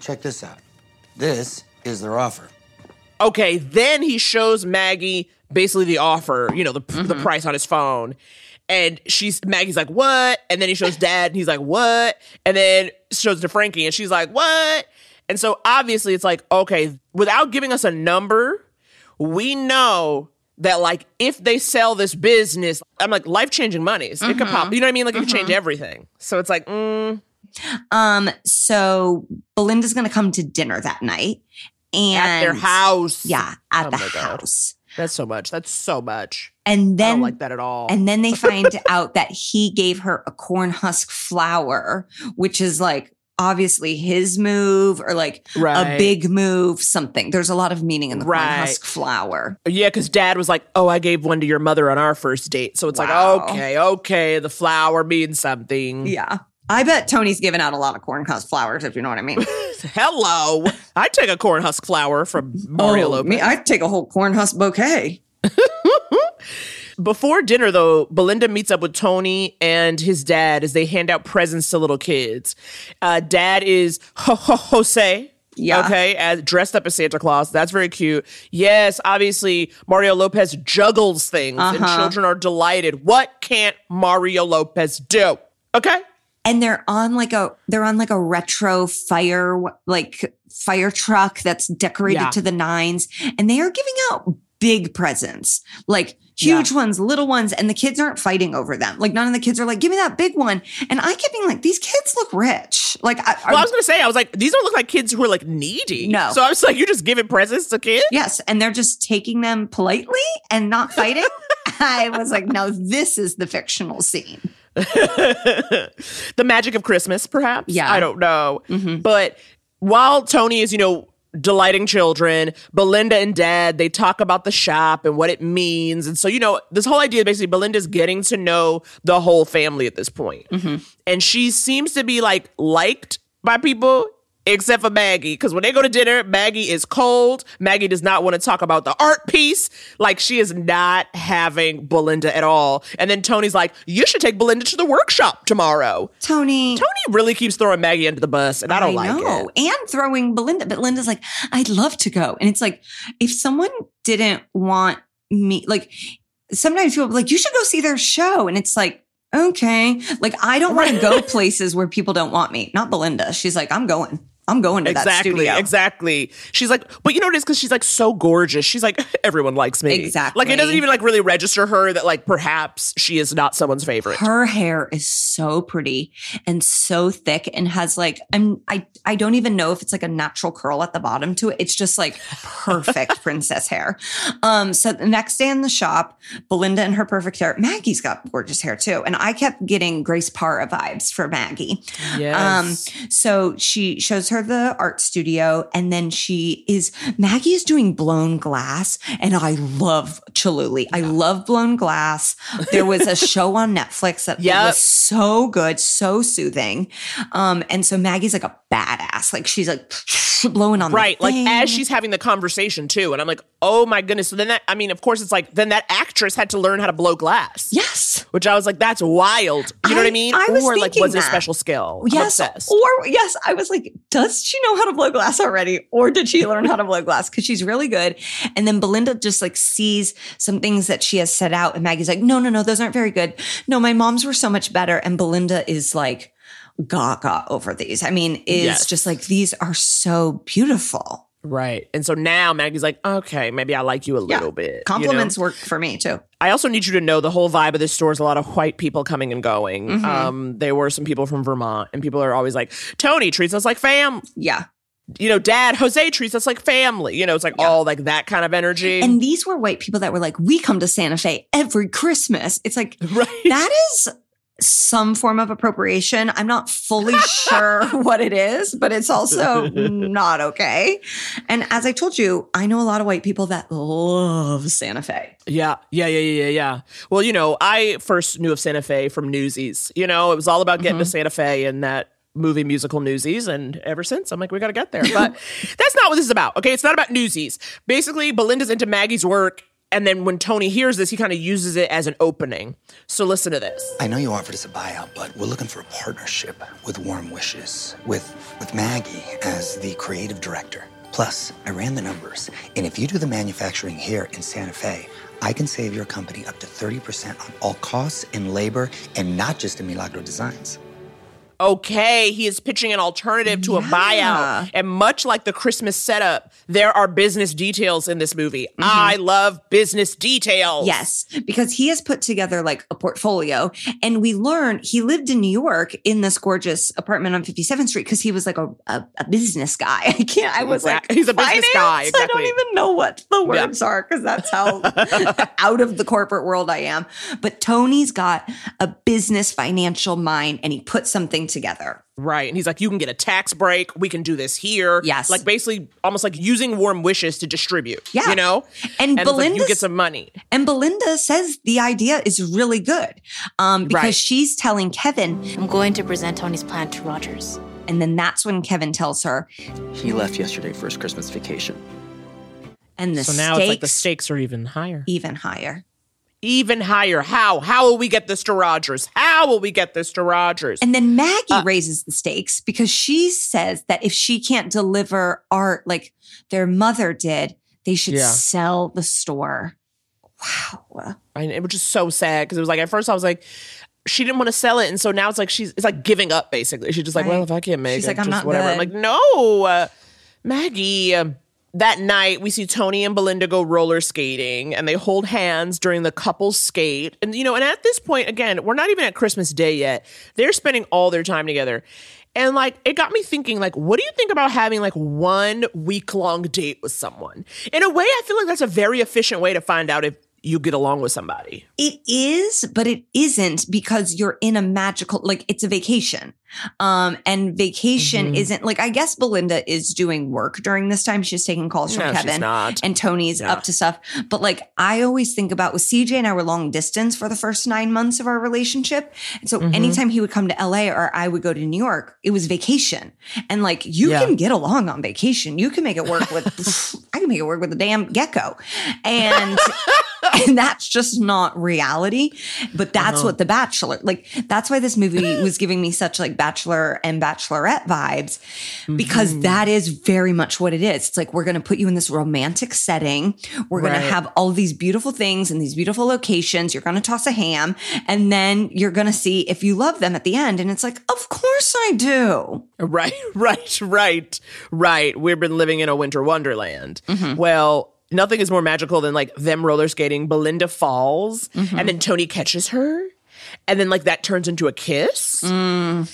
check this out. This is their offer. Okay, then he shows Maggie basically the offer, you know, the, the mm-hmm. price on his phone. And she's Maggie's like, what? And then he shows dad and he's like, what? And then shows to Frankie and she's like, what? And so obviously it's like, okay, without giving us a number, we know that like if they sell this business, I'm like life changing monies. It could pop, you know what I mean? Like it could change everything. So it's like, mm, Um, so Belinda's gonna come to dinner that night. And at their house. Yeah, at Oh the God. house. That's so much. That's so much. And I then don't like that at all. And then they <laughs> find out that he gave her a corn husk flower, which is like obviously his move or like a big move, something. There's a lot of meaning in the Right. corn husk flower. Yeah, because dad was like, Oh, I gave one to your mother on our first date. So it's Wow. like, okay, okay, the flower means something. Yeah. I bet Tony's given out a lot of corn husk flowers, if you know what I mean. <laughs> Hello. I'd take a corn husk flower from Mario oh, Lopez. me, I'd take a whole corn husk bouquet. <laughs> Before dinner, though, Belinda meets up with Tony and his dad as they hand out presents to little kids. Uh, dad is Ho- Ho- Jose. Yeah. Okay, as dressed up as Santa Claus. That's very cute. Yes, obviously Mario Lopez juggles things and Uh-huh. children are delighted. What can't Mario Lopez do? Okay. and they're on like a they're on like a retro fire like fire truck that's decorated Yeah. to the nines and they are giving out big presents like huge ones little ones and the kids aren't fighting over them like none of the kids are like give me that big one and i kept being like these kids look rich like I, Well, I was gonna say, I was like, these don't look like kids who are like needy. No. So I was like, you're just giving presents to kids? yes and they're just taking them politely and not <laughs> fighting i was like no this is the fictional scene <laughs> the magic of Christmas, perhaps. Yeah. I don't know. Mhm. But while Tony is, you know, delighting children, Belinda and Dad, they talk about the shop and what it means. And so, you know, this whole idea basically Belinda's getting to know the whole family at this point. Mm-hmm. And she seems to be like liked by people. Except for Maggie, because when they go to dinner, Maggie is cold. Maggie does not want to talk about the art piece. Like, she is not having Belinda at all. And then Tony's like, You should take Belinda to the workshop tomorrow. tony Tony really keeps throwing Maggie under the bus, and I don't like know. it. And throwing Belinda, but Linda's like, I'd love to go. And it's like, if someone didn't want me, like sometimes people are like, you should go see their show. And it's like, okay. Like I don't want to <laughs> go places where people don't want me. Not Belinda. She's like, I'm going. I'm going to that exactly, studio. exactly. She's like, but you know what it is because she's like so gorgeous. She's like, <laughs> everyone likes me. Exactly. Like it doesn't even like really register her that like perhaps she is not someone's favorite. Her hair is so pretty and so thick and has like I'm I I don't even know if it's like a natural curl at the bottom to it. It's just like perfect <laughs> princess hair. Um so the next day in the shop, Belinda and her perfect hair. Maggie's got gorgeous hair too. And I kept getting Grace Parra vibes for Maggie. Yes. Um so she shows her the art studio and then she is Maggie is doing blown glass and I love Chihuly. I love blown glass. There was a <laughs> show on Netflix that Yep. was so good, so soothing. Um and so Maggie's like a badass. Like she's like <sniffs> blowing on the right like as she's having the conversation too and i'm like oh my goodness so then that i mean of course it's like then that actress had to learn how to blow glass yes which i was like that's wild you know what i mean I was or like was it a special skill Yes, or yes, I was like, does she know how to blow glass already, or did she learn how to blow glass? Because she's really good. And then Belinda just like sees some things that she has set out, and Maggie's like, no, no, no, those aren't very good. No, my mom's were so much better. And Belinda is like, gaga over these. I mean, is Yes. just like these are so beautiful. Right and so now maggie's like okay maybe i like you a little bit you know? Compliments work for me too. I also need you to know the whole vibe of this store is a lot of white people coming and going. Mhm. Um, there were some people from Vermont, and people are always like, Tony treats us like fam. Yeah. You know, Dad, Jose treats us like family. You know, it's like all like that kind of energy. And these were white people that were like, we come to Santa Fe every Christmas. It's like, <laughs> that is some form of appropriation. I'm not fully sure <laughs> what it is, but it's also <laughs> not okay. And as I told you, I know a lot of white people that love Santa Fe. Yeah, yeah, yeah, yeah, yeah. Well, you know, I first knew of Santa Fe from Newsies. You know, it was all about getting to mm-hmm. Santa Fe and that movie musical Newsies. And ever since, I'm like, we got to get there. But <laughs> that's not what this is about. Okay, it's not about Newsies. Basically, Belinda's into Maggie's work. And then when Tony hears this, he kind of uses it as an opening. So listen to this. I know you offered us a buyout, but we're looking for a partnership with Warm Wishes, with with Maggie as the creative director. Plus, I ran the numbers, and if you do the manufacturing here in Santa Fe, I can save your company up to 30% on all costs and labor, and not just in Milagro Designs. Okay, he is pitching an alternative to a buyout. And much like the Christmas setup, there are business details in this movie. Mm-hmm. I love business details. Yes, because he has put together like a portfolio. And we learn he lived in New York in this gorgeous apartment on 57th Street because he was like a, a, a business guy. <laughs> I can't, I was like, he's a business guy, I don't even know what the Yeah. words are because that's how <laughs> out of the corporate world I am. But Tony's got a business financial mind and he put something together. Right. And he's like, you can get a tax break. We can do this here. Yes. Like basically almost like using warm wishes to distribute. Yeah. You know? And it's like, you get some money. And Belinda says the idea is really good um, because Right. she's telling Kevin, I'm going to present Tony's plan to Rogers. And then that's when Kevin tells her, He left yesterday for his Christmas vacation. and the so now stakes it's like the stakes are even higher. even higher. Even higher. How? How will we get this to Rogers? How will we get this to Rogers? And then Maggie Uh, raises the stakes because she says that if she can't deliver art like their mother did, they should Yeah. sell the store. Wow. I, it was just so sad because it was like at first I was like, she didn't want to sell it, and so now it's like she's it's like giving up basically. She's just like, Right. well, if I can't make She's it, like, I'm just not whatever. I'm like, no, uh, Maggie. Um, that night, we see Tony and Belinda go roller skating, and they hold hands during the couple's skate. And you know, and at this point, again, we're not even at Christmas Day yet. They're spending all their time together. And like it got me thinking, like, what do you think about having like one week long date with someone? In a way, I feel like that's a very efficient way to find out if you get along with somebody. It is, but it isn't because you're in a magical, like it's a vacation. Um, and vacation Mhm. isn't like, I guess Belinda is doing work during this time. She's taking calls from No, Kevin and Tony's Yeah. up to stuff. But like, I always think about with CJ and I were long distance for the first nine months of our relationship. And so Mhm. anytime he would come to LA or I would go to New York, it was vacation. And like, you Yeah. can get along on vacation. You can make it work with, <laughs> <laughs> I can make it work with a damn gecko. And <laughs> and that's just not reality. But that's Uh-huh. what The Bachelor, like, that's why this movie <gasps> was giving me such like Bachelor and Bachelorette vibes because Mhm. that is very much what it is. It's like, we're going to put you in this romantic setting. We're going Right. to have all these beautiful things and these beautiful locations. You're going to toss a ham and then you're going to see if you love them at the end. And it's like, of course I do. Right, <laughs> right, right, right. We've been living in a winter wonderland. Mm-hmm. Well, nothing is more magical than like them roller skating. Belinda falls, and mm-hmm. then Tony catches her, and then like that turns into a kiss. Mm.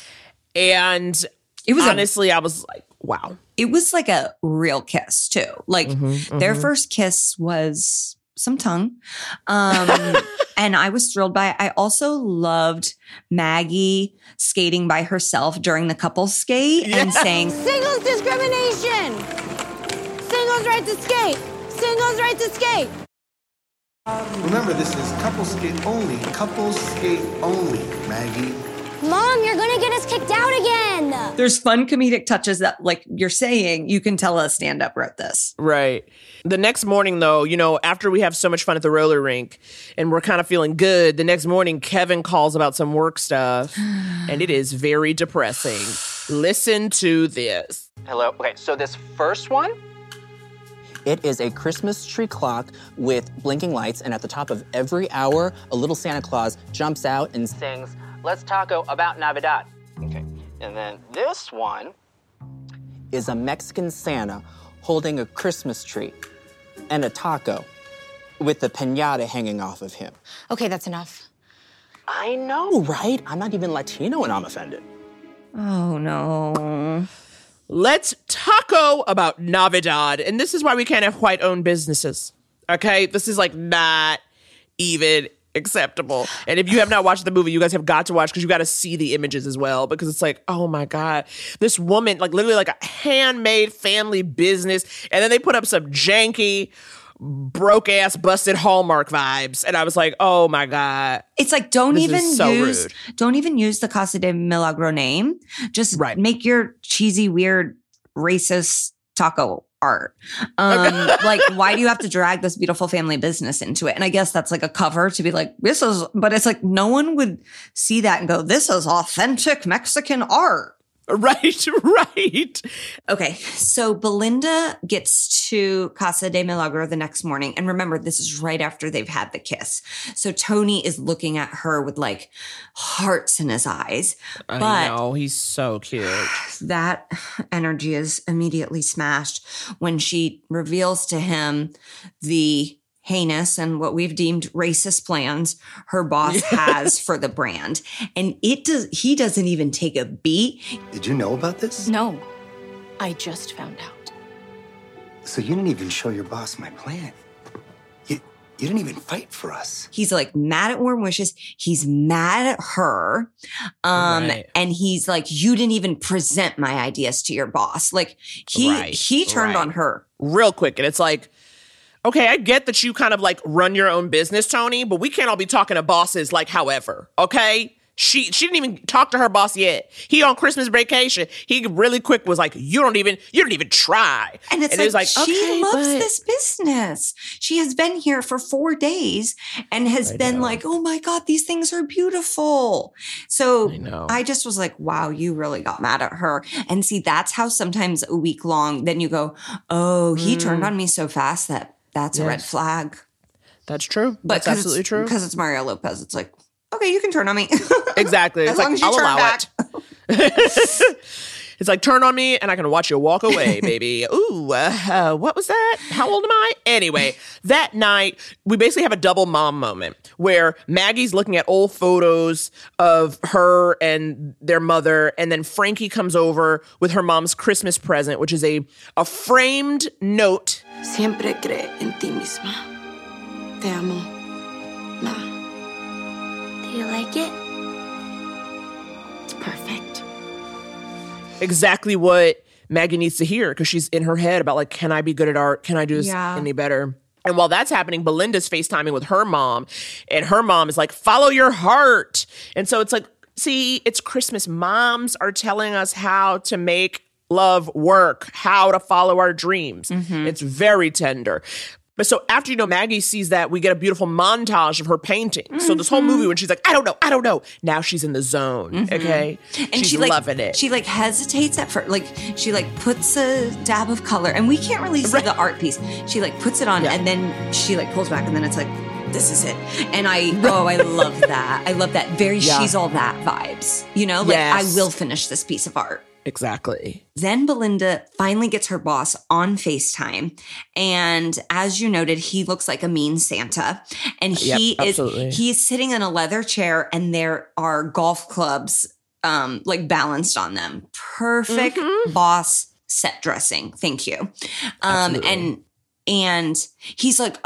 And It was honestly, I was like, wow. it was like a real kiss too. Like their mhm. first kiss was some tongue. Um, <laughs> and I was thrilled by it. I also loved Maggie skating by herself during the couple skate and saying, Singles discrimination! Singles right to skate! Singles right to skate! Remember, this is couple skate only. Couple skate only, Maggie. Mom, you're gonna get us kicked out again. there's fun comedic touches that like you're saying, you can tell a stand up wrote this. Right. The next morning, though, you know, after we have so much fun at the roller rink and we're kind of feeling good, the next morning, Kevin calls about some work stuff <sighs> and it is very depressing. Listen to this. Hello. Okay, so this first one, it is a Christmas tree clock with blinking lights, and at the top of every hour, a little Santa Claus jumps out and sings, Let's taco about Navidad. Okay, and then this one is a Mexican Santa holding a Christmas tree and a taco with the pinata hanging off of him. Okay, that's enough. I know, right? I'm not even Latino and I'm offended. Oh no. Let's taco about Navidad. And this is why we can't have white owned businesses. Okay? This is like not even acceptable. And if you have not watched the movie, you guys have got to watch because you got to see the images as well. Because it's like, oh my God, this woman, like literally like a handmade family business. And then they put up some janky, broke ass, busted Hallmark vibes. And I was like, oh my God. It's like don't even so use rude. don't even use the Casa de Milagro name. Just make your cheesy, weird, racist taco art. Um, like why do you have to drag this beautiful family business into it? And I guess that's like a cover to be like, this is but it's like no one would see that and go, This is authentic Mexican art. <laughs> Right, right. Okay, so Belinda gets to Casa de Milagro the next morning. And remember, this is right after they've had the kiss. So Tony is looking at her with like hearts in his eyes. I But know. He's so cute. <sighs> that energy is immediately smashed when she reveals to him the heinous and what we've deemed racist plans her boss <laughs> has for the brand and it does he doesn't even take a beat Did you know about this? No, I just found out. So you didn't even show your boss my plan. You, you didn't even fight for us. he's like mad at warm wishes he's mad at her um Right. and he's like you didn't even present my ideas to your boss like he Right, he turned right. on her real quick. And it's like, okay, I get that you kind of like run your own business, Tony, but we can't all be talking to bosses like however, okay? She she didn't even talk to her boss yet. He on Christmas vacation. He really quick was like, you don't even you don't even try. And it's it was like, she okay, loves but- this business. She has been here for four days and has been like, oh my God, these things are beautiful. So know. I, just was like, wow, you really got mad at her. And see, that's how sometimes a week long, then you go, oh, he turned Mm. on me so fast that that's a red flag. That's true. But That's absolutely true. Because it's Mario Lopez. It's like, okay, you can turn on me. <laughs> Exactly. As it's long like as you I'll turn allow back. it. <laughs> it's like turn on me and I can watch you walk away, <laughs> baby. Ooh, uh, uh, what was that? How old am I? Anyway, that night we basically have a double mom moment where Maggie's looking at old photos of her and their mother, and then Frankie comes over with her mom's Christmas present, which is a a framed note. Siempre cree en ti misma. Te amo. Ma. Do you like it? It's perfect. exactly what Maggie needs to hear because she's in her head about like, can I be good at art? Can I do this Yeah. any better? And while that's happening, Belinda's FaceTiming with her mom, and her mom is like, follow your heart. And so it's like, see, it's Christmas. Moms are telling us how to make love work, how to follow our dreams. Mm-hmm. It's very tender. But so after you know Maggie sees that, we get a beautiful montage of her painting. So this whole movie mm-hmm. when she's like, I don't know, I don't know. Now she's in the zone. Mm-hmm. Okay. and she's she like loving it. She like hesitates at first, like she like puts a dab of color, and we can't really see the art piece. She like puts it on, and then she like pulls back, and then it's like, this is it. And I <laughs> oh, I love that. I love that. Very Yeah. she's all that vibes. You know, like Yes. I will finish this piece of art. Exactly. Then Belinda finally gets her boss on FaceTime. And as you noted, he looks like a mean Santa. And he Yep, is absolutely. he is sitting in a leather chair and there are golf clubs um like balanced on them. Perfect Mm-hmm. boss set dressing. Thank you. Um Absolutely. and and he's like,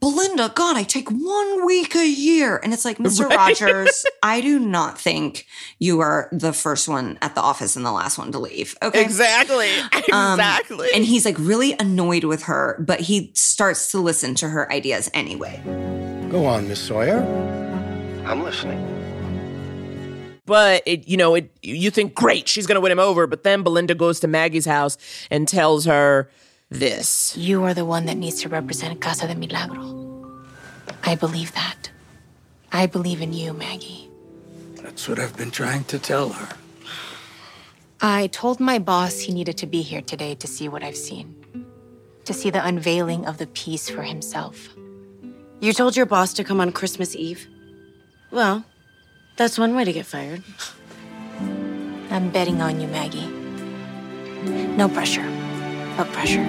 Belinda, God, I take one week a year. And it's like, <laughs> Mr. Right. Rogers, I do not think you are the first one at the office and the last one to leave. Okay. Exactly. Um, Exactly. and he's like really annoyed with her, but he starts to listen to her ideas anyway. Go on, Miss Sawyer. I'm listening. But it, you know, it you think great, she's gonna win him over, but then Belinda goes to Maggie's house and tells her this. You are the one that needs to represent Casa de Milagro. I believe that. I believe in you, Maggie. That's what I've been trying to tell her. I told my boss he needed to be here today to see what I've seen, to see the unveiling of the piece for himself. You told your boss to come on Christmas Eve? Well, that's one way to get fired. I'm betting on you, Maggie. No pressure, but pressure.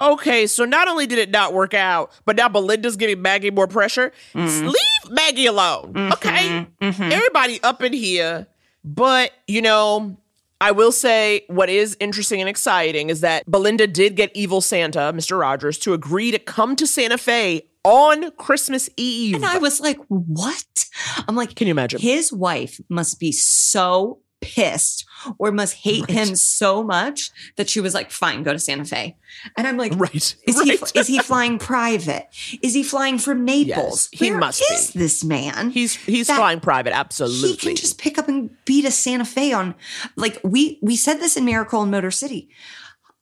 Okay, so not only did it not work out, but now Belinda's giving Maggie more pressure. S- Leave Maggie alone. Mm-hmm. Okay. Mm-hmm. Everybody up in here. But, you know, I will say what is interesting and exciting is that Belinda did get Evil Santa, Mr. Rogers, to agree to come to Santa Fe on Christmas Eve. And I was like, what? I'm like, can you imagine? His wife must be so pissed or must hate him so much that she was like, fine, go to Santa Fe. And I'm like, right. Is right. he is he flying private? Is he flying from Naples? Yes, he Where must is be. this man? He's he's flying private, absolutely. He can just pick up and beat a Santa Fe on like we we said this in Miracle in Motor City.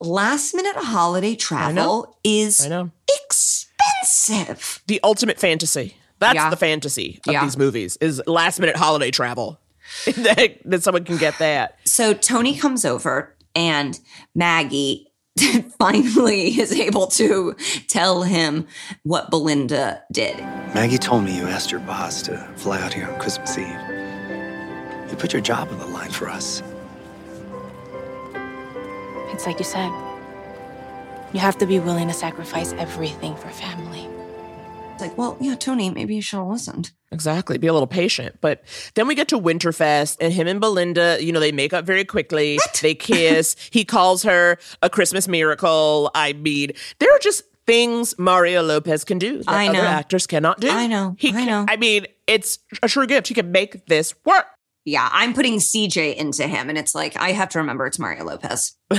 Last minute holiday travel is I know. expensive. the ultimate fantasy. That's Yeah. the fantasy of Yeah. these movies is last minute holiday travel. <laughs> <laughs> that, that someone can get that. So Tony comes over and Maggie <laughs> finally is able to tell him what Belinda did. Maggie told me you asked your boss to fly out here on Christmas Eve. You put your job on the line for us. It's like you said. You have to be willing to sacrifice everything for family. It's like, well, yeah, Tony, maybe you should have listened. Exactly. Be a little patient. But then we get to Winterfest and him and Belinda, you know, they make up very quickly. They kiss. <laughs> he calls her a Christmas miracle. I mean, there are just things Mario Lopez can do that I know. other actors cannot do. I know. He I can- know. I mean, it's a true gift. He can make this work. Yeah, I'm putting CJ into him, and it's like I have to remember it's Mario Lopez. <laughs>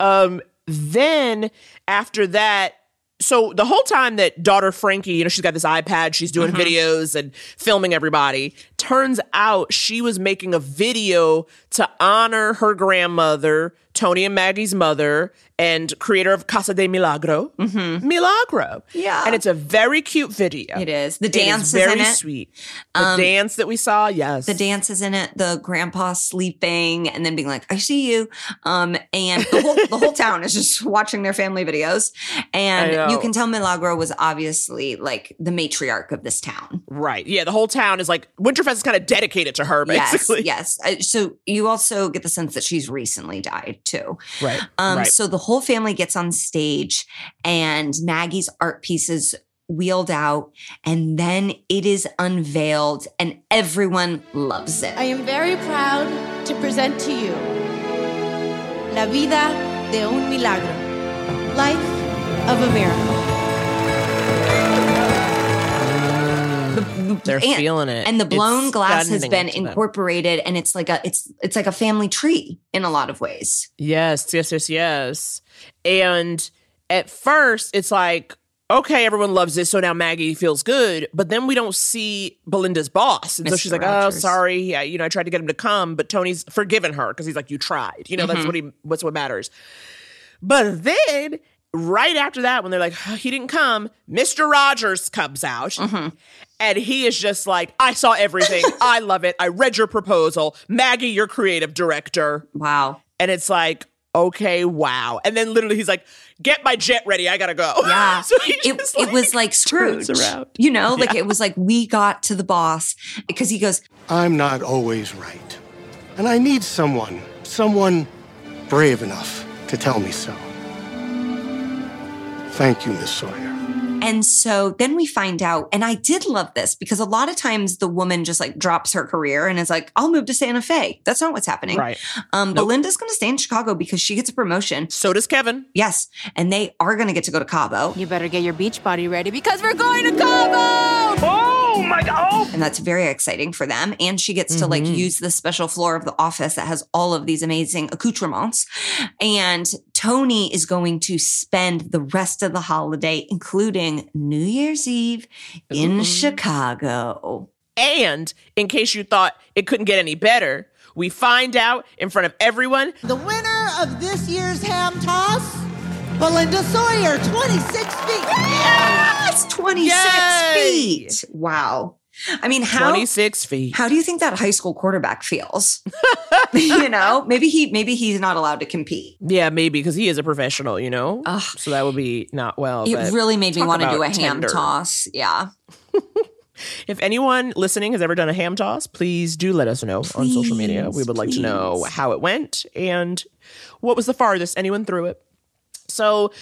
Um, then after that, so the whole time that daughter Frankie, you know, she's got this iPad, she's doing Mm-hmm. videos and filming everybody. Turns out she was making a video to honor her grandmother, Tony and Maggie's mother, and creator of Casa de Milagro, Milagro. Mm-hmm. Yeah. and it's a very cute video. It is. The It dance is very in it. sweet. The Um, dance that we saw, yes, The dance is in it. The grandpa sleeping and then being like, "I see you," um, and the whole the whole town is just watching their family videos, and you can tell Milagro was obviously like the matriarch of this town. right. Yeah, the whole town is like Winterfest is kind of dedicated to her, basically. Yes, yes. Uh, So you also get the sense that she's recently died too. Right. Um, right. So the whole family gets on stage, and Maggie's art pieces wheeled out, and then it is unveiled, and everyone loves it. I am very proud to present to you La vida de un milagro, life of a miracle. They're and, feeling it. and the blown It's glass has been to them. incorporated, and it's like a it's it's like a family tree in a lot of ways. Yes, yes, yes, yes. And at first, it's like, okay, everyone loves this, so now Maggie feels good. But then we don't see Belinda's boss, and so she's like, Rogers. "Oh, sorry, yeah, you know, I tried to get him to come, but Tony's forgiven her because he's like, you tried, you know, that's Mhm. what he, what's what matters." But then, right after that, when they're like, "Oh, he didn't come, Mr. Rogers comes out. Mm-hmm. And he is just like, I saw everything. <laughs> I love it. I read your proposal. Maggie, your creative director. Wow. And it's like, okay, wow. And then literally he's like, get my jet ready. I gotta go. Yeah. <laughs> so he it, just, it was like turns Scrooge. around. You know, like Yeah. it was like we got to the boss because he goes, I'm not always right. And I need someone, someone brave enough to tell me so. Thank you, Miss Sawyer. And so then we find out, and I did love this because a lot of times the woman just like drops her career and is like, I'll move to Santa Fe. That's not what's happening. Right. Um, Belinda's going to stay in Chicago because she gets a promotion. So does Kevin. Yes. And they are going to get to go to Cabo. You better get your beach body ready because we're going to Cabo! Oh my God. And that's very exciting for them. And she gets to like Mhm. use the special floor of the office that has all of these amazing accoutrements. And Tony is going to spend the rest of the holiday, including New Year's Eve in Ooh. Chicago. And in case you thought it couldn't get any better, we find out in front of everyone The winner of this year's ham toss, Belinda Sawyer, 26 feet. Yes, 26 Yay! feet. Wow. I mean, how 26 feet. How do you think that high school quarterback feels? <laughs> you know, maybe he maybe he's not allowed to compete. Yeah, maybe because he is a professional, you know? So that would be not well. It really made me want to do a about ham toss. Yeah. <laughs> If anyone listening has ever done a ham toss, please do let us know on social media. We would like to know how it went and what was the farthest anyone threw it. So,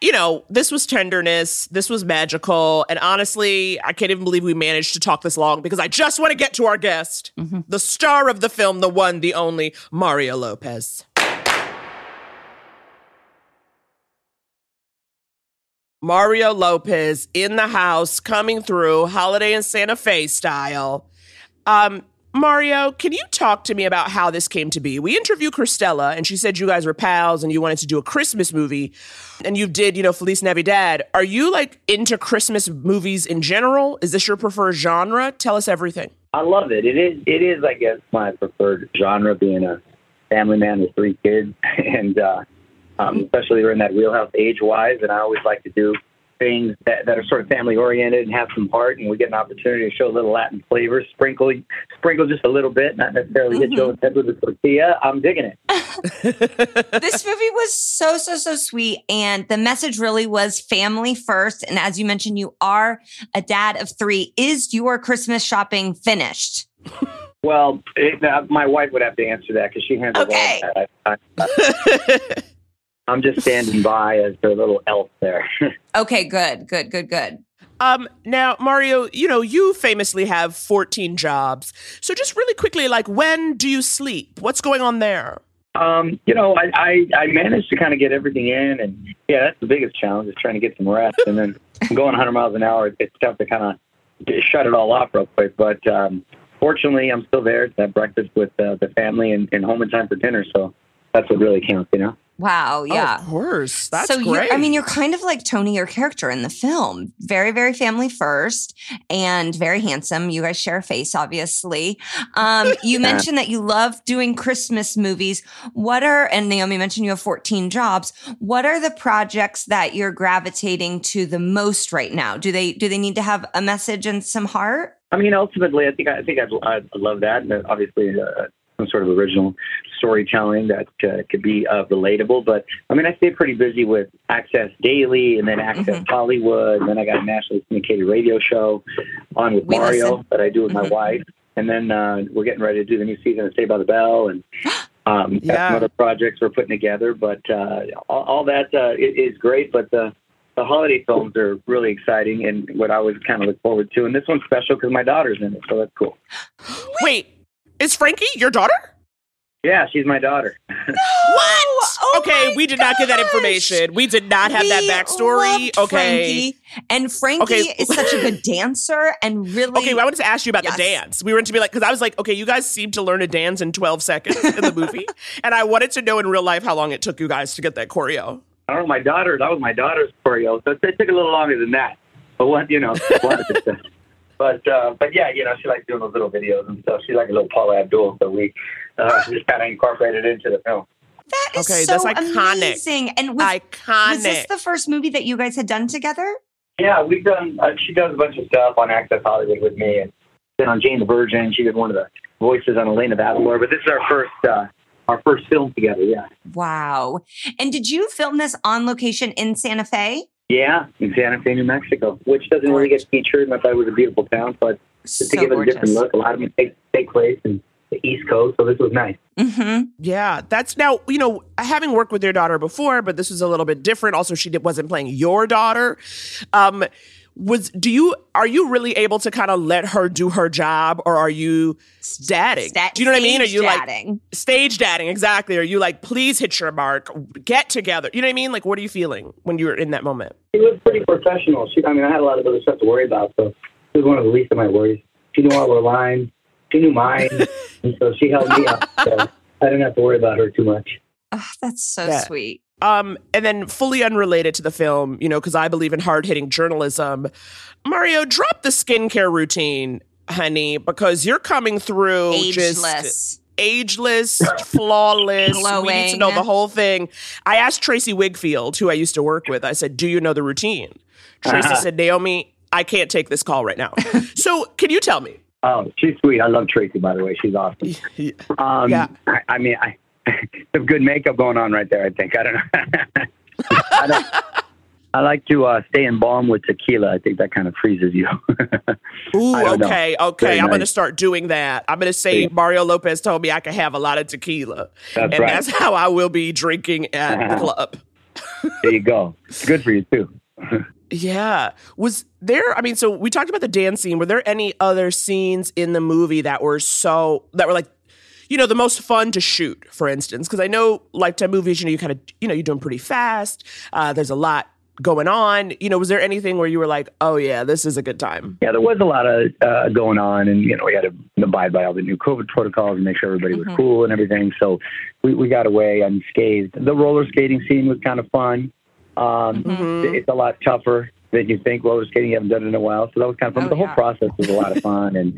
you know, this was tenderness. This was magical. And honestly, I can't even believe we managed to talk this long because I just want to get to our guest, the star of the film, the one, the only, Mario Lopez. Mario Lopez in the house, coming through, holiday in Santa Fe style. Um, Mario, can you talk to me about how this came to be? We interviewed Cristela, and she said you guys were pals and you wanted to do a Christmas movie, and you did, you know, Feliz Navidad. Are you like into Christmas movies in general? Is this your preferred genre? Tell us everything. I love it. It is. It is. I guess my preferred genre, being a family man with three kids, <laughs> and uh, um, especially we're in that wheelhouse age-wise. And I always like to do things that, that are sort of family-oriented and have some heart. And we get an opportunity to show a little Latin flavor, sprinkle, sprinkle just a little bit, not necessarily hit you over the head with a tortilla. I'm digging it. <laughs> this movie was so so so sweet and the message really was family first and as you mentioned you are a dad of 3 is your christmas shopping finished Well, it, uh, my wife would have to answer that because she handles Okay. all that. I, I, I'm just standing by as their little elf there. <laughs> okay good good good good Um, now, Mario, you know, you famously have 14 jobs. So just really quickly, like, when do you sleep? What's going on there? Um, you know, I, I, I managed to kind of get everything in, and yeah, that's the biggest challenge is trying to get some rest. And then going 100 miles an hour, it's tough to kind of shut it all off real quick. But um, fortunately, I'm still there to have breakfast with uh, the family and, and home in time for dinner. So that's what really counts, you know. Wow yeah of course. That's so great. you're i mean you're kind of like tony your character in the film. Very very family first and very handsome. You guys share a face obviously. Um <laughs> you mentioned that you love doing christmas movies. What are and naomi mentioned you have 14 jobs. What are the projects that you're gravitating to the most right now? Do they do they need to have a message and some heart? I mean, ultimately, I think I think I'd, I'd love that, and obviously uh, some sort of original storytelling that uh, could be uh, relatable. But I mean, I stay pretty busy with Access Daily, and then Access Hollywood, and then I got a nationally syndicated radio show on with We Mario listen. that I do with my wife, and then uh, we're getting ready to do the new season of Saved by the Bell, and <gasps> um, Yeah. some other projects we're putting together. But uh, all, all that uh, i- is great, but the the holiday films are really exciting and what I always kind of look forward to. And this one's special because my daughter's in it, so that's cool. <gasps> Wait, is Frankie your daughter? Yeah, she's my daughter. <laughs> No! What? okay, oh we did not get that information. We did not have that backstory. loved Okay. Frankie, and Frankie Okay. is such a good <laughs> dancer and really Okay, well, I wanted to ask you about Yes. the dance. We were to be like, because I was like, okay, you guys seem to learn a dance in 12 seconds in the movie. <laughs> and I wanted to know in real life how long it took you guys to get that choreo. I don't know, my daughter, that was my daughter's choreo, so it took a little longer than that. But what, you know, one of the stuff. But uh, but yeah, you know, she likes doing those little videos and stuff. She's like a little Paula Abdul, so we uh, just kind of incorporated it into the film. That is Okay, so that's iconic. amazing. And was, Iconic. was this the first movie that you guys had done together? Yeah, we've done. Uh, she does a bunch of stuff on Access Hollywood with me, and then on Jane the Virgin, she did one of the voices on Elena of Avalor. But this is our first, uh, our first film together. Yeah, Wow. And did you film this on location in Santa Fe? Yeah, in Santa Fe, New Mexico, which doesn't really get featured. And I thought it was a beautiful town, but just to So give it a different look, a lot of them take take place in the East Coast, so this was nice. Mm-hmm. Yeah, that's now, you know, having worked with your daughter before, but this was a little bit different. Also, she did, wasn't playing your daughter. Um, was do you are you really able to kind of let her do her job or are you dadding? Sta- do you know what I mean? Are you dadding. like stage dadding? Exactly. Are you like, please hit your mark, get together? You know what I mean? Like, what are you feeling when you were in that moment? She was pretty professional. She, I mean, I had a lot of other stuff to worry about, so it was one of the least of my worries. She knew all her lines. She knew mine, <laughs> and so she held me up. So I didn't have to worry about her too much. Oh, that's so Yeah. sweet. Um, and then fully unrelated to the film, you know, because I believe in hard hitting journalism. Mario, drop the skincare routine, honey, because you're coming through Ageless. just ageless, flawless. We need to know the whole thing. I asked Tracey Wigfield, who I used to work with, I said, Do you know the routine? Tracey Uh-huh. said, Naomi, I can't take this call right now. <laughs> so can you tell me? Oh, she's sweet. I love Tracey, by the way. She's awesome. <laughs> Um, Yeah. I, I mean, I <laughs> some good makeup going on right there. I think. I don't know. <laughs> I, don't, I like to uh, stay in balm with tequila. I think that kind of freezes you. <laughs> Ooh, don't know. okay, okay. Very I'm going to start doing that. I'm going to say Yeah. Mario Lopez told me I could have a lot of tequila. That's and right. that's how I will be drinking at the club. there you go. It's good for you too. Yeah. Was there, I mean, so we talked about the dance scene. Were there any other scenes in the movie that were so, that were like, you know, the most fun to shoot, for instance? Because I know Lifetime movies, you know, you kind of, you know, you're doing pretty fast. Uh, there's a lot going on. You know, was there anything where you were like, oh, yeah, this is a good time? Yeah, there was a lot of uh, going on, and you know, we had to abide by all the new COVID protocols and make sure everybody was Mhm. cool and everything. So we, we got away unscathed. The roller skating scene was kind of fun. Um, Mhm. It's a lot tougher than you think. Roller skating, you haven't done it in a while, so that was kind of fun. Oh, the whole process was a lot of fun, and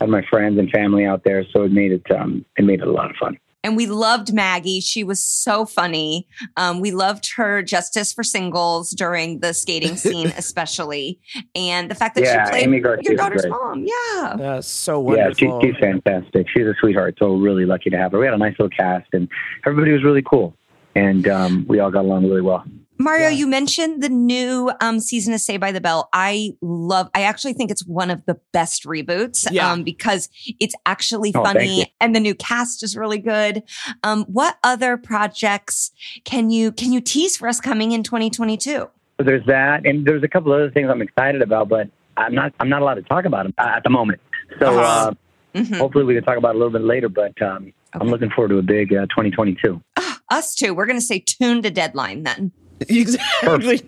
had my friends and family out there, so it made it um, it made it a lot of fun. And we loved Maggie. She was so funny. Um, we loved her justice for singles during the skating <laughs> scene, especially, and the fact that Yeah, she played Amy Garcia your daughter's great. mom. Yeah. That's so wonderful. Yeah, she, she's fantastic. She's a sweetheart. So we're really lucky to have her. We had a nice little cast, and everybody was really cool, and um, we all got along really well. Mario, you mentioned the new um, season of Saved by the Bell. I love. I actually think it's one of the best reboots Yeah. um, because it's actually Oh, funny and the new cast is really good. Um, what other projects can you can you tease for us coming in 2022? There's that, and there's a couple other things I'm excited about, but I'm not I'm not allowed to talk about them at the moment. So Uh-huh. uh, Mhm. hopefully we can talk about it a little bit later. But um, I'm looking forward to a big uh, 2022. <gasps> Us too. We're going to say tune to deadline then. <laughs> Exactly.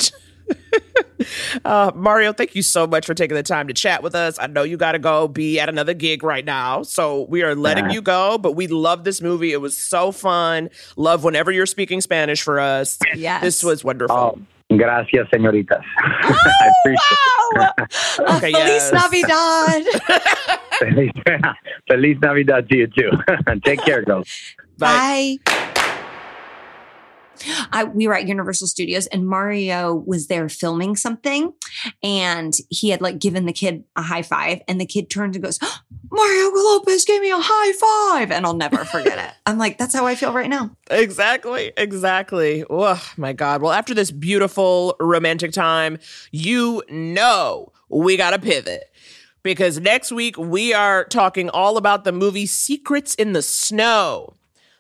uh, Mario, thank you so much for taking the time to chat with us. I know you got to go be at another gig right now, so we are letting Uh-huh. you go. But we love this movie; it was so fun. Love whenever you're speaking Spanish for us. Yes. this was wonderful. Oh, gracias, señoritas. <laughs> I appreciate it. <laughs> Okay, Feliz yes. Navidad. Feliz, Feliz Navidad to you too. Take care, girls. Bye. I, we were at Universal Studios and Mario was there filming something and he had like given the kid a high five and the kid turns and goes, oh, Mario Lopez gave me a high five. And I'll never forget it. I'm like, that's how I feel right now. Exactly, exactly. Oh my God. Well, after this beautiful romantic time, you know we got to pivot because next week we are talking all about the movie Secrets in the Snow.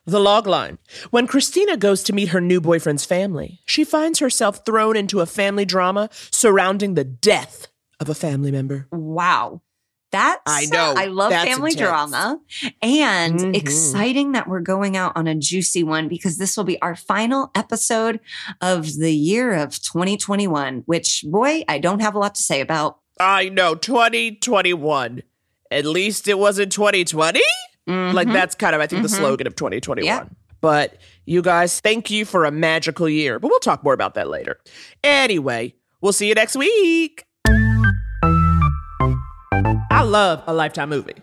The logline. When Christina goes to meet her new boyfriend's family, she finds herself thrown into a family drama surrounding the death of a family member. Wow. That's I know. I love That's family intense. drama and Mhm. exciting that we're going out on a juicy one because this will be our final episode of the year of 2021, which boy, I don't have a lot to say about. I know, 2021. At least it wasn't 2020. Like Mhm. that's kind of I think the Mhm. slogan of 2021. Yeah. But you guys, thank you for a magical year. But we'll talk more about that later. Anyway, we'll see you next week. I love a Lifetime movie.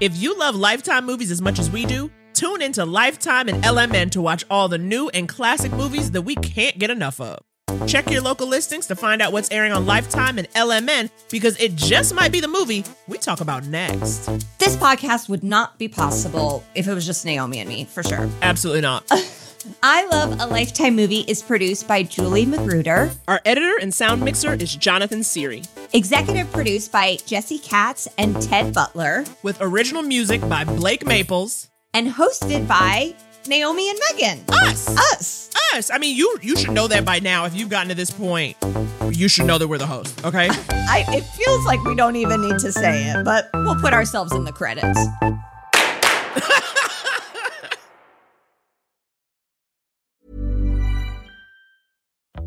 If you love Lifetime movies as much as we do, Tune into Lifetime and LMN to watch all the new and classic movies that we can't get enough of. Check your local listings to find out what's airing on Lifetime and LMN because it just might be the movie we talk about next. This podcast would not be possible if it was just Naomi and me, for sure. Absolutely not. <laughs> I Love a Lifetime Movie is produced by Julie Magruder. Our editor and sound mixer is Jonathan Seary. Executive produced by Jesse Katz and Ted Butler. With original music by Blake Maples. And hosted by Naomi and Megan. Us. Us. Us. I mean, you you should know that by now. If you've gotten to this point, you should know that we're the host, okay? <laughs> I, it feels like we don't even need to say it, but we'll put ourselves in the credits. <laughs>